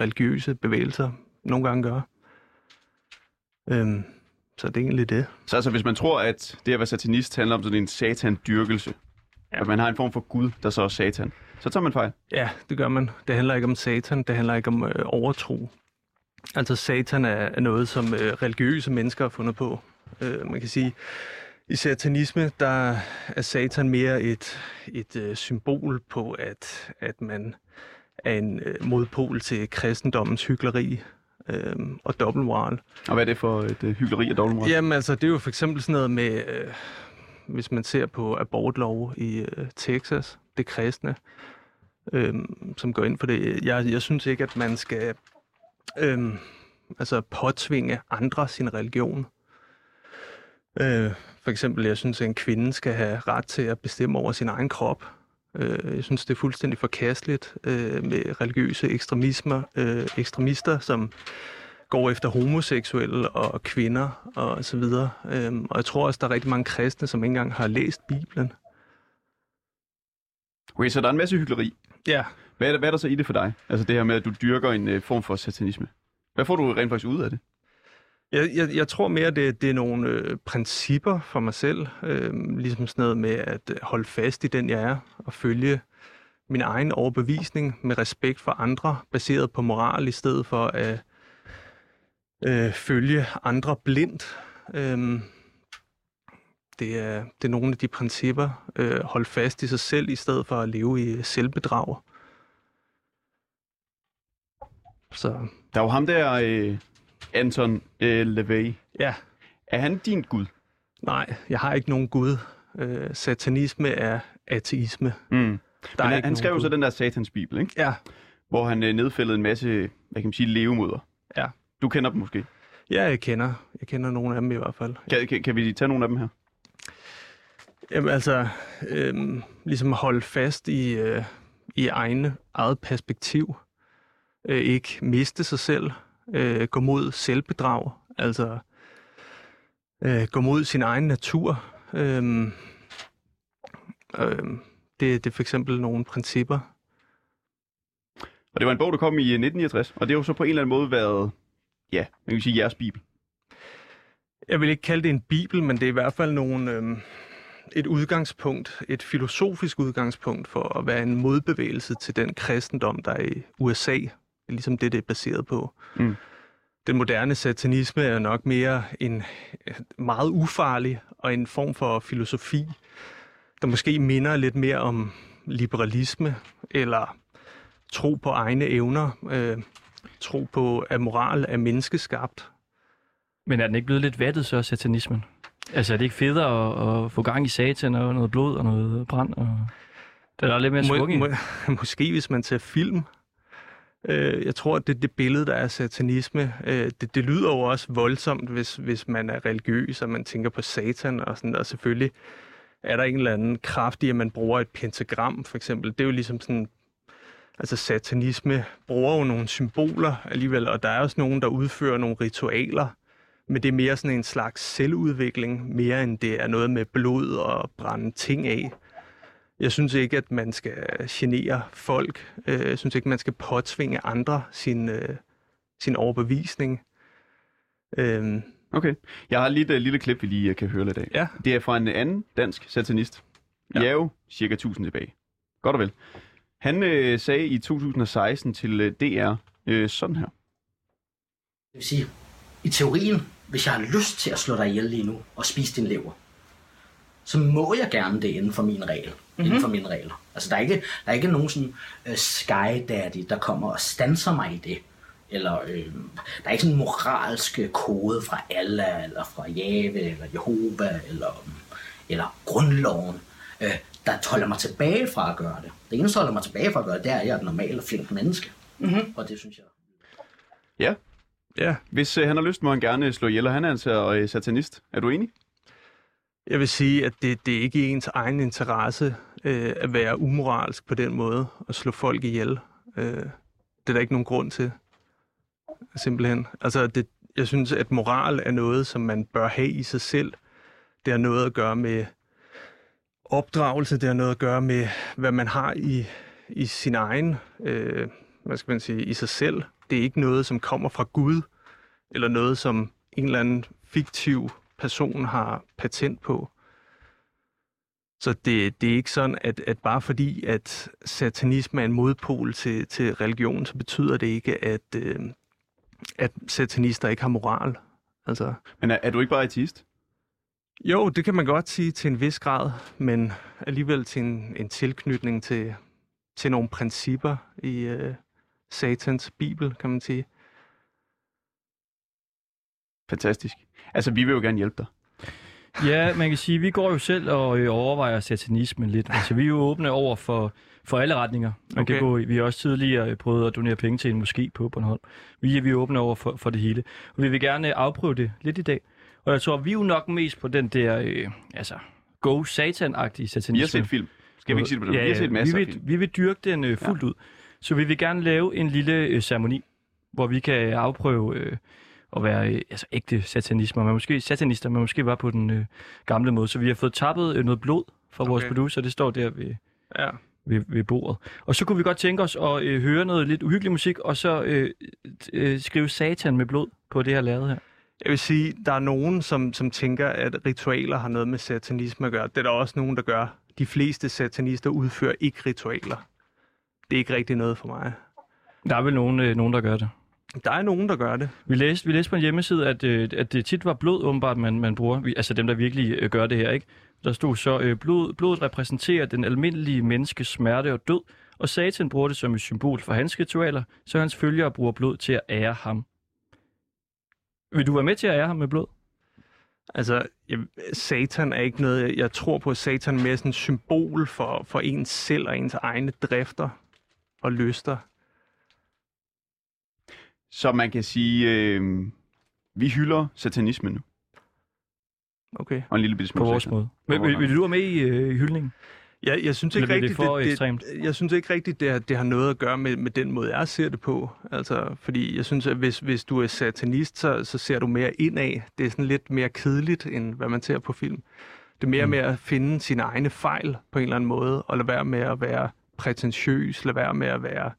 religiøse bevægelser nogle gange gør. Øhm, så det er egentlig det. Så altså, hvis man tror, at det at være satanist handler om sådan en satandyrkelse, ja. at man har en form for Gud, der så er satan, så tager man fejl. Ja, det gør man. Det handler ikke om satan, det handler ikke om øh, overtro. Altså satan er, er noget, som øh, religiøse mennesker har fundet på. Øh, man kan sige, i satanisme, der er satan mere et, et øh, symbol på, at, at man er en øh, modpol til kristendommens hykleri øh, og dobbeltmoral. Og hvad er det for et uh, hyggeleri og dobbeltmoral? Jamen altså, det er jo for eksempel sådan noget med, øh, hvis man ser på abortlov i øh, Texas, det kristne, øh, som går ind for det. Jeg, jeg synes ikke, at man skal øh, altså påtvinge andre sin religion. Øh, for eksempel, jeg synes, at en kvinde skal have ret til at bestemme over sin egen krop. Øh, jeg synes, det er fuldstændig forkasteligt øh, med religiøse ekstremismer, øh, ekstremister, som går efter homoseksuelle og kvinder og så videre. Øhm, og jeg tror også, der er rigtig mange kristne, som ikke engang har læst Bibelen. Okay, så der er en masse hyggeleri. Ja. Hvad er, der, hvad er der så i det for dig? Altså det her med, at du dyrker en øh, form for satanisme. Hvad får du rent faktisk ud af det? Jeg, jeg, jeg tror mere, det, det er nogle øh, principper for mig selv. Øh, ligesom sådan noget med at øh, holde fast i den, jeg er, og følge min egen overbevisning med respekt for andre, baseret på moral, i stedet for at øh, følge andre blindt. Øh, det, er, det er nogle af de principper. Øh, holde fast i sig selv, i stedet for at leve i selvbedrag. Så Der er jo ham der, øh, Anton øh, LaVey. ja, Er han din gud? nej, jeg har ikke nogen gud. Øh, satanisme er ateisme. Mm. Der Men er han, han skrev jo så den der satans bibel, ikke? Ja, hvor han øh, nedfældede en masse, hvad kan man sige, levemoder. Ja. Du kender dem måske. ja, jeg kender. Jeg kender nogle af dem i hvert fald. Kan, kan, kan vi tage nogle af dem her? Jamen altså, øhm, ligesom holde fast i, øh, i egne, eget perspektiv. Øh, ikke miste sig selv. Øh, gå mod selvbedrag. Altså, øh, gå mod sin egen natur. Øhm, øhm, det, det er for eksempel nogle principper. Og det var en bog, der kom i øh, 1969, og det har jo så på en eller anden måde været, ja, man kan sige jeres bibel. Jeg vil ikke kalde det en bibel, men det er i hvert fald nogle, øhm, et udgangspunkt, et filosofisk udgangspunkt for at være en modbevægelse til den kristendom, der er i USA. Ligesom det, det er baseret på. Mm. Den moderne satanisme er nok mere en øh, meget ufarlig og en form for filosofi, der måske minder lidt mere om liberalisme eller tro på egne evner, øh, tro på, at moral er menneskeskabt. Men er den ikke blevet lidt vattet så, satanismen? Altså er det ikke federe at, at få gang i satan og noget blod og noget brand? Og... Det er der lidt mere svung i. må, (laughs) måske hvis man ser film. Øh, jeg tror, at det, det billede, der er satanisme, øh, det, det lyder jo også voldsomt, hvis, hvis man er religiøs, og man tænker på satan og sådan der. Selvfølgelig er der en eller anden kraft i, at man bruger et pentagram, for eksempel. Det er jo ligesom sådan... Altså satanisme bruger jo nogle symboler alligevel, og der er også nogen, der udfører nogle ritualer, men det er mere sådan en slags selvudvikling, mere end det er noget med blod og brænde ting af. Jeg synes ikke, at man skal genere folk. Øh, Jeg synes ikke, man skal påtvinge andre sin, øh, sin overbevisning. Øhm, Okay. Jeg har lige et uh, lille klip, vi lige kan høre lidt af. Ja. Det er fra en anden dansk satanist. Ja. Ja. jo cirka 1000 tilbage. Godt og vel. Han øh, sagde i 2016 til øh, DR øh, sådan her. Det vil sige, i teorien, hvis jeg har lyst til at slå dig ihjel lige nu og spise din lever, så må jeg gerne det inden for min regel. Mm-hmm. Inden for mine regler. Altså, der er ikke, der er ikke nogen sådan uh, sky daddy, der kommer og stanser mig i det. Eller øh, der er ikke sådan en moralsk øh, kode fra Allah, eller fra Jave, eller Jehova, eller, eller grundloven, øh, der holder mig tilbage fra at gøre det. Det eneste, der holder mig tilbage fra at gøre det, det er, at jeg er et normalt og flink menneske. Mm-hmm. Og det synes jeg. Ja. ja, Hvis øh, han har lyst, må han gerne slå ihjel, og han er altså øh, satanist. Er du enig? Jeg vil sige, at det, det er ikke i ens egen interesse øh, at være umoralsk på den måde og slå folk ihjel. Øh, det er der ikke nogen grund til. Simpelthen. Altså, det, jeg synes, at moral er noget, som man bør have i sig selv. Det har noget at gøre med opdragelse, det har noget at gøre med, hvad man har i, i sin egen, øh, hvad skal man sige, i sig selv. Det er ikke noget, som kommer fra Gud, eller noget, som en eller anden fiktiv person har patent på. Så det, det er ikke sådan, at, at bare fordi, at satanisme er en modpol til, til religion, så betyder det ikke, at, øh, at satanister ikke har moral. Altså, Men er, er du ikke bare ateist? jo, det kan man godt sige til en vis grad, men alligevel til en, en tilknytning til, til nogle principper i øh, satans bibel, kan man sige. Fantastisk. Altså, vi vil jo gerne hjælpe dig. Ja, man kan sige, at vi går jo selv og øh, overvejer satanismen lidt. Altså, vi er jo åbne over for, for alle retninger. Man okay. kan gå, vi har også tidligere øh, prøvet at donere penge til en moské på Bornholm. Vi er, vi er åbne over for, for det hele. Og vi vil gerne afprøve det lidt i dag. Og jeg tror, vi er jo nok mest på den der, øh, altså, go satan-agtige satanisme. Vi har set film. Skal vi ikke sige det på den? Ja, Vi har set masser vi af vil, film. vi vil dyrke den øh, fuldt ja. ud. Så vi vil gerne lave en lille øh, ceremoni, hvor vi kan afprøve øh, at være øh, altså, ægte satanismer. Man måske satanister, men måske var på den øh, gamle måde. Så vi har fået tappet øh, noget blod fra okay. vores producer. Det står der ved, Ja. ved, ved bordet. Og så kunne vi godt tænke os at øh, høre noget lidt uhyggelig musik, og så øh, øh, skrive satan med blod på det her lavet her. Jeg vil sige, der er nogen, som, som tænker, at ritualer har noget med satanisme at gøre. Det er der også nogen, der gør. De fleste satanister udfører ikke ritualer. Det er ikke rigtig noget for mig. Der er vel nogen, øh, nogen der gør det. Der er nogen, der gør det. Vi læste, vi læste på en hjemmeside, at, øh, at det tit var blod, åbenbart, man, man bruger. Vi, altså dem, der virkelig øh, gør det her, ikke? Der stod så, øh, blod, blodet repræsenterer den almindelige menneskes smerte og død, og Satan bruger det som et symbol for hans ritualer, så hans følgere bruger blod til at ære ham. Vil du være med til at ære ham med blod? Altså, jeg, satan er ikke noget, jeg, tror på, at satan er mere sådan et symbol for, for ens selv og ens egne drifter og lyster. Så man kan sige, øh, vi hylder satanismen nu. Okay. Og en lille bitte smule På vores måde. Men, vil, vil du være med i øh, hyldningen? Jeg, jeg synes ikke det rigtigt, for det, ekstremt? det, jeg synes ikke rigtigt, det, har- det har noget at gøre med, med den måde, jeg ser det på. Altså, fordi jeg synes, at hvis, hvis du er satanist, så, så ser du mere indad. Det er sådan lidt mere kedeligt, end hvad man ser på film. Det er mere Mm. med at finde sine egne fejl på en eller anden måde, og lade være med at være prætentiøs, lade være med at være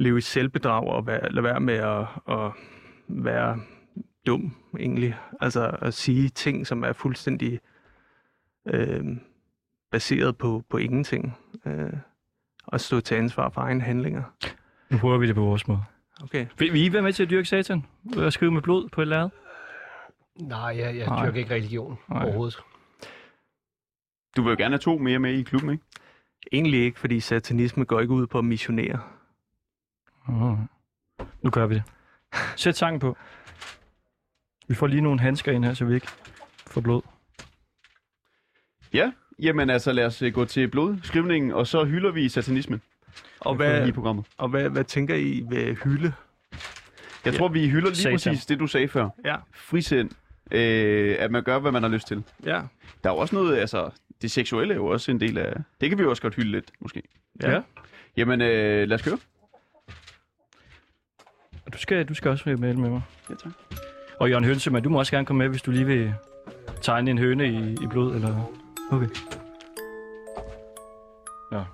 leve i selvbedrag, og være, lade være med at, at være dum, egentlig. Altså at sige ting, som er fuldstændig øh, baseret på, på ingenting. Øh, og stå til ansvar for egne handlinger. Nu prøver vi det på vores måde. Okay. Vil, vil I være med til at dyrke satan? Vil jeg skrive med blod på et lærred? Nej, jeg, jeg Nej. dyrker ikke religion Nej. overhovedet. Du vil jo gerne have to mere med i klubben, ikke? Egentlig ikke, fordi satanisme går ikke ud på at missionere. Oh. Nu gør vi det. Sæt sangen på. Vi får lige nogle handsker ind her, så vi ikke får blod. Ja, jamen altså lad os øh, gå til blodskrivningen, og så hylder vi satanismen Og hvad... i programmet. og hvad, hvad tænker I ved hylde? Jeg tror, vi hylder lige Satan. præcis det, du sagde før. Ja. Frisind. Øh, at man gør, hvad man har lyst til. Ja. Der er jo også noget, altså, det seksuelle er jo også en del af... Det kan vi jo også godt hylde lidt, måske. Ja. ja. Jamen, øh, lad os køre. Og Du skal, du skal også være med med mig. Ja, tak. Og Jørgen Hønsemann, du må også gerne komme med, hvis du lige vil tegne en høne i, i blod, eller... Okay. Ja. Er?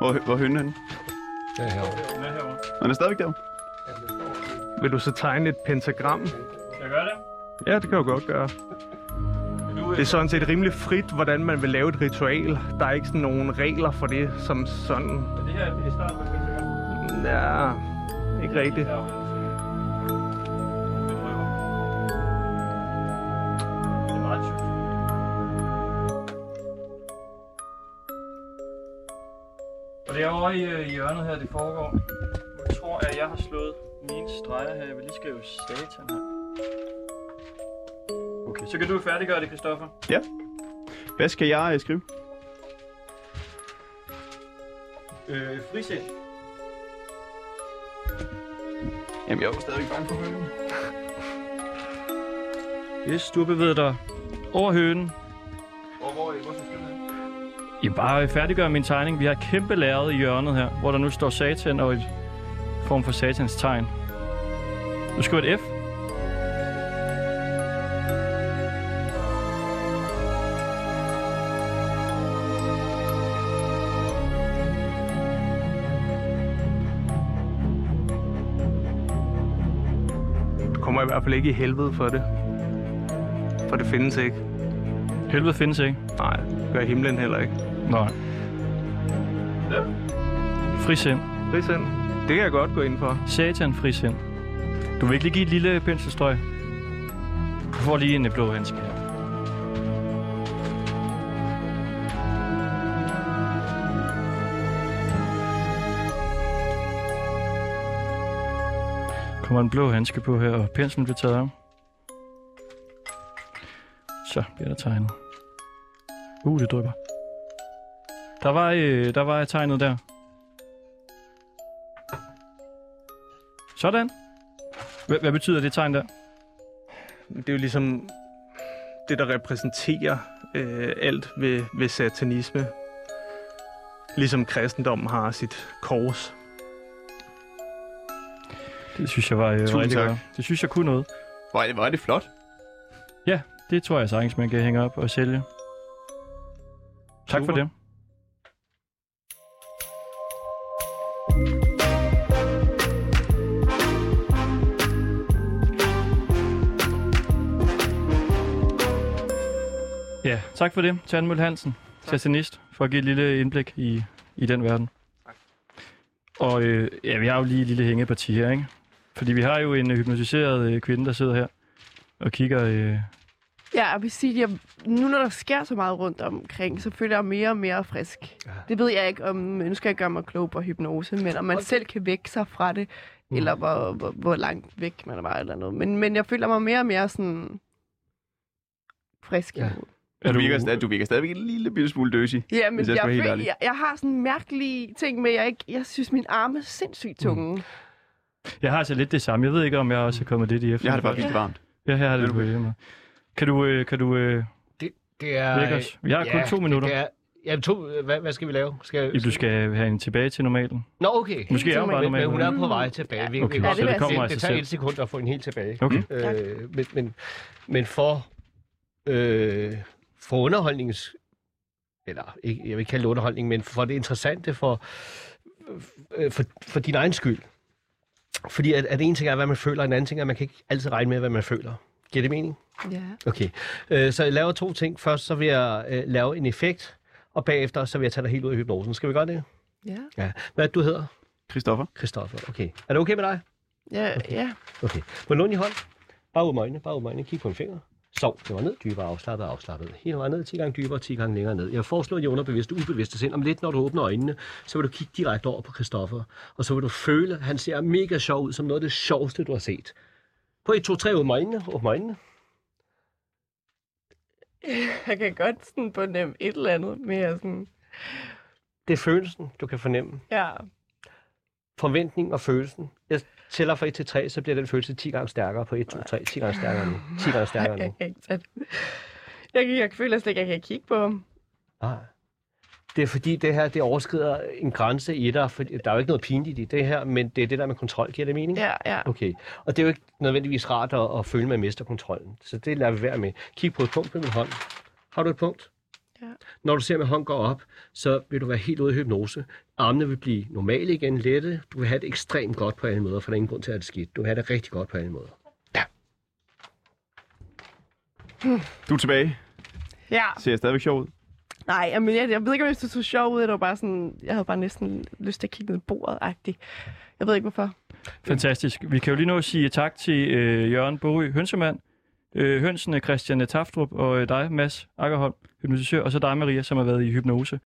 Hvor, hvor er hønnen henne? Ja, herovre. Den er herovre. Den er stadigvæk der. Vil du så tegne et pentagram? Ja, det kan jeg godt gøre. Det er sådan set rimelig frit, hvordan man vil lave et ritual. Der er ikke sådan nogen regler for det, som sådan... Er det her i starten på Instagram? Ja, ikke rigtigt. Er. Og det er over i øh, hjørnet her, det foregår. Jeg tror, at jeg har slået mine streger her. Jeg vil lige skrive satan her. Så kan du færdiggøre det, Christoffer. Hvad skal jeg øh, skrive? Øh, frisind. Jamen, jeg er jo stadigvæk bange for hønnen. Yes, du har bevæget dig over hønen. Hvor, hvor, hvor skal jeg bare færdiggør min tegning. Vi har kæmpe lærred i hjørnet her, hvor der nu står satan og et form for satans tegn. Du skriver et F. fald ikke i helvede for det. For det findes ikke. Helvede findes ikke. Nej, det gør himlen heller ikke. Nej. Frisind. Frisind, det kan jeg godt gå ind for. Satan frisind. Du vil ikke lige give et lille penselstrøg? Du får lige en blå handske her. Kommer en blå handske på her, og penslen bliver taget af. Så bliver der tegnet. Uh, det drypper. Der var, øh, der var tegnet der. Sådan. Hvad, hvad betyder det tegn der? Det er jo ligesom det, der repræsenterer øh, alt ved, ved satanisme. Ligesom kristendommen har sit kors. Det synes jeg var øh, Tusind rigtig tak. godt. Det synes jeg kunne noget. Er det, er det flot. Ja, det tror jeg sagtens, man kan hænge op og sælge. Tak for det. Ja, tak for det, Tjernemøl Hansen, satanist, for at give et lille indblik i, i den verden. Og øh, ja, vi har jo lige et lille hængeparti her, ikke? Fordi vi har jo en øh, hypnotiseret øh, kvinde, der sidder her og kigger... Øh, Ja, jeg vil sige, at jeg, nu når der sker så meget rundt omkring, så føler jeg mig mere og mere frisk. Ja. Det ved jeg ikke, om nu skal jeg gøre mig klog på hypnose, men om man selv kan vække sig fra det, mm. eller hvor, hvor, hvor langt væk man var eller noget. Men, men jeg føler mig mere og mere sådan frisk. Ja. Du, virker, stadig, du virker stadigvæk en lille bitte smule døsig. Ja, men jeg, jeg, jeg, jeg har sådan mærkelige ting med, jeg, ikke, jeg synes, min arme er sindssygt tunge. Mm. Jeg har altså lidt det samme. Jeg ved ikke, om jeg også er kommet lidt i efter. Jeg har det bare virkelig varmt. Ja, her har det på. Kan du, øh, kan du øh, Det, det er... vække os? Vi har kun to minutter. Det er, ja, to, hvad, hvad skal vi lave? Skal, Du skal have hende tilbage til normalen. Nå, okay. Måske er hun bare men, men hun er på vej tilbage. Vi, Okay, vi, så det kommer det, det tager selv. et sekund at få hende helt tilbage. Okay. Øh, men, men, men for, øh, for underholdningens... Eller ikke, jeg vil ikke kalde det underholdning, men for det interessante for, øh, for, for din egen skyld. Fordi at, at en ting er, hvad man føler, og en anden ting er, at man kan ikke altid regne med, hvad man føler. Giver det mening? Ja. Okay. Øh, så jeg laver to ting. Først så vil jeg øh, lave en effekt, og bagefter så vil jeg tage dig helt ud af hypnosen. Skal vi gøre det? Ja. Ja. Hvad er det, du hedder? Christoffer. Christoffer. Okay. Er det okay med dig? Ja, ja. Okay. Må låne i hånd? Bare ud med øjnene. Bare ud med øjnene. Kig på en finger. Sov. Det var ned. Dybere afslappet afslappet. Hele vejen ned. 10 gange dybere, 10 gange længere ned. Jeg foreslår at underbevidste, ubevidste sind. Om lidt, når du åbner øjnene, så vil du kigge direkte over på Christoffer. Og så vil du føle, at han ser mega sjov ud, som noget af det sjoveste, du har set. På 1, 2, 3, åbne øjnene. Åbne øjnene. Jeg kan godt sådan fornemme et eller andet mere sådan... Det er følelsen, du kan fornemme. Ja. forventning og følelsen. Jeg tæller fra 1 til 3, så bliver den følelse 10 gange stærkere på 1, 2, 3. 10 gange stærkere nu. 10 gange stærkere (laughs) Jeg nu. kan ikke tage det. Jeg, kan- jeg føler slet ikke, at jeg kan kigge på ham. Nej. Det er fordi, det her det overskrider en grænse i dig. For der er jo ikke noget pinligt i det her, men det er det der med kontrol. Giver det mening? Ja, ja. Okay. Og det er jo ikke nødvendigvis rart at, at føle, at man mister kontrollen. Så det lader vi være med. Kig på et punkt på min hånd. Har du et punkt? Ja. Når du ser, at min hånd går op, så vil du være helt ude i hypnose. Armene vil blive normale igen, lette. Du vil have det ekstremt godt på alle måder, for der er ingen grund til at have det skidt. Du vil have det rigtig godt på alle måder. Du er tilbage. Ja. Ser stadigvæk sjov ud. Nej, jamen, jeg, jeg ved ikke, om det så sjovt ud. Det var bare sådan, jeg havde bare næsten lyst til at kigge ned i bordet -agtigt. Jeg ved ikke, hvorfor. Fantastisk. Vi kan jo lige nu sige tak til øh, Jørgen Borø Hønsemand, øh, hønsene Christian Taftrup og øh, dig, Mads Akkerholm, hypnotisør, og så dig, Maria, som har været i hypnose.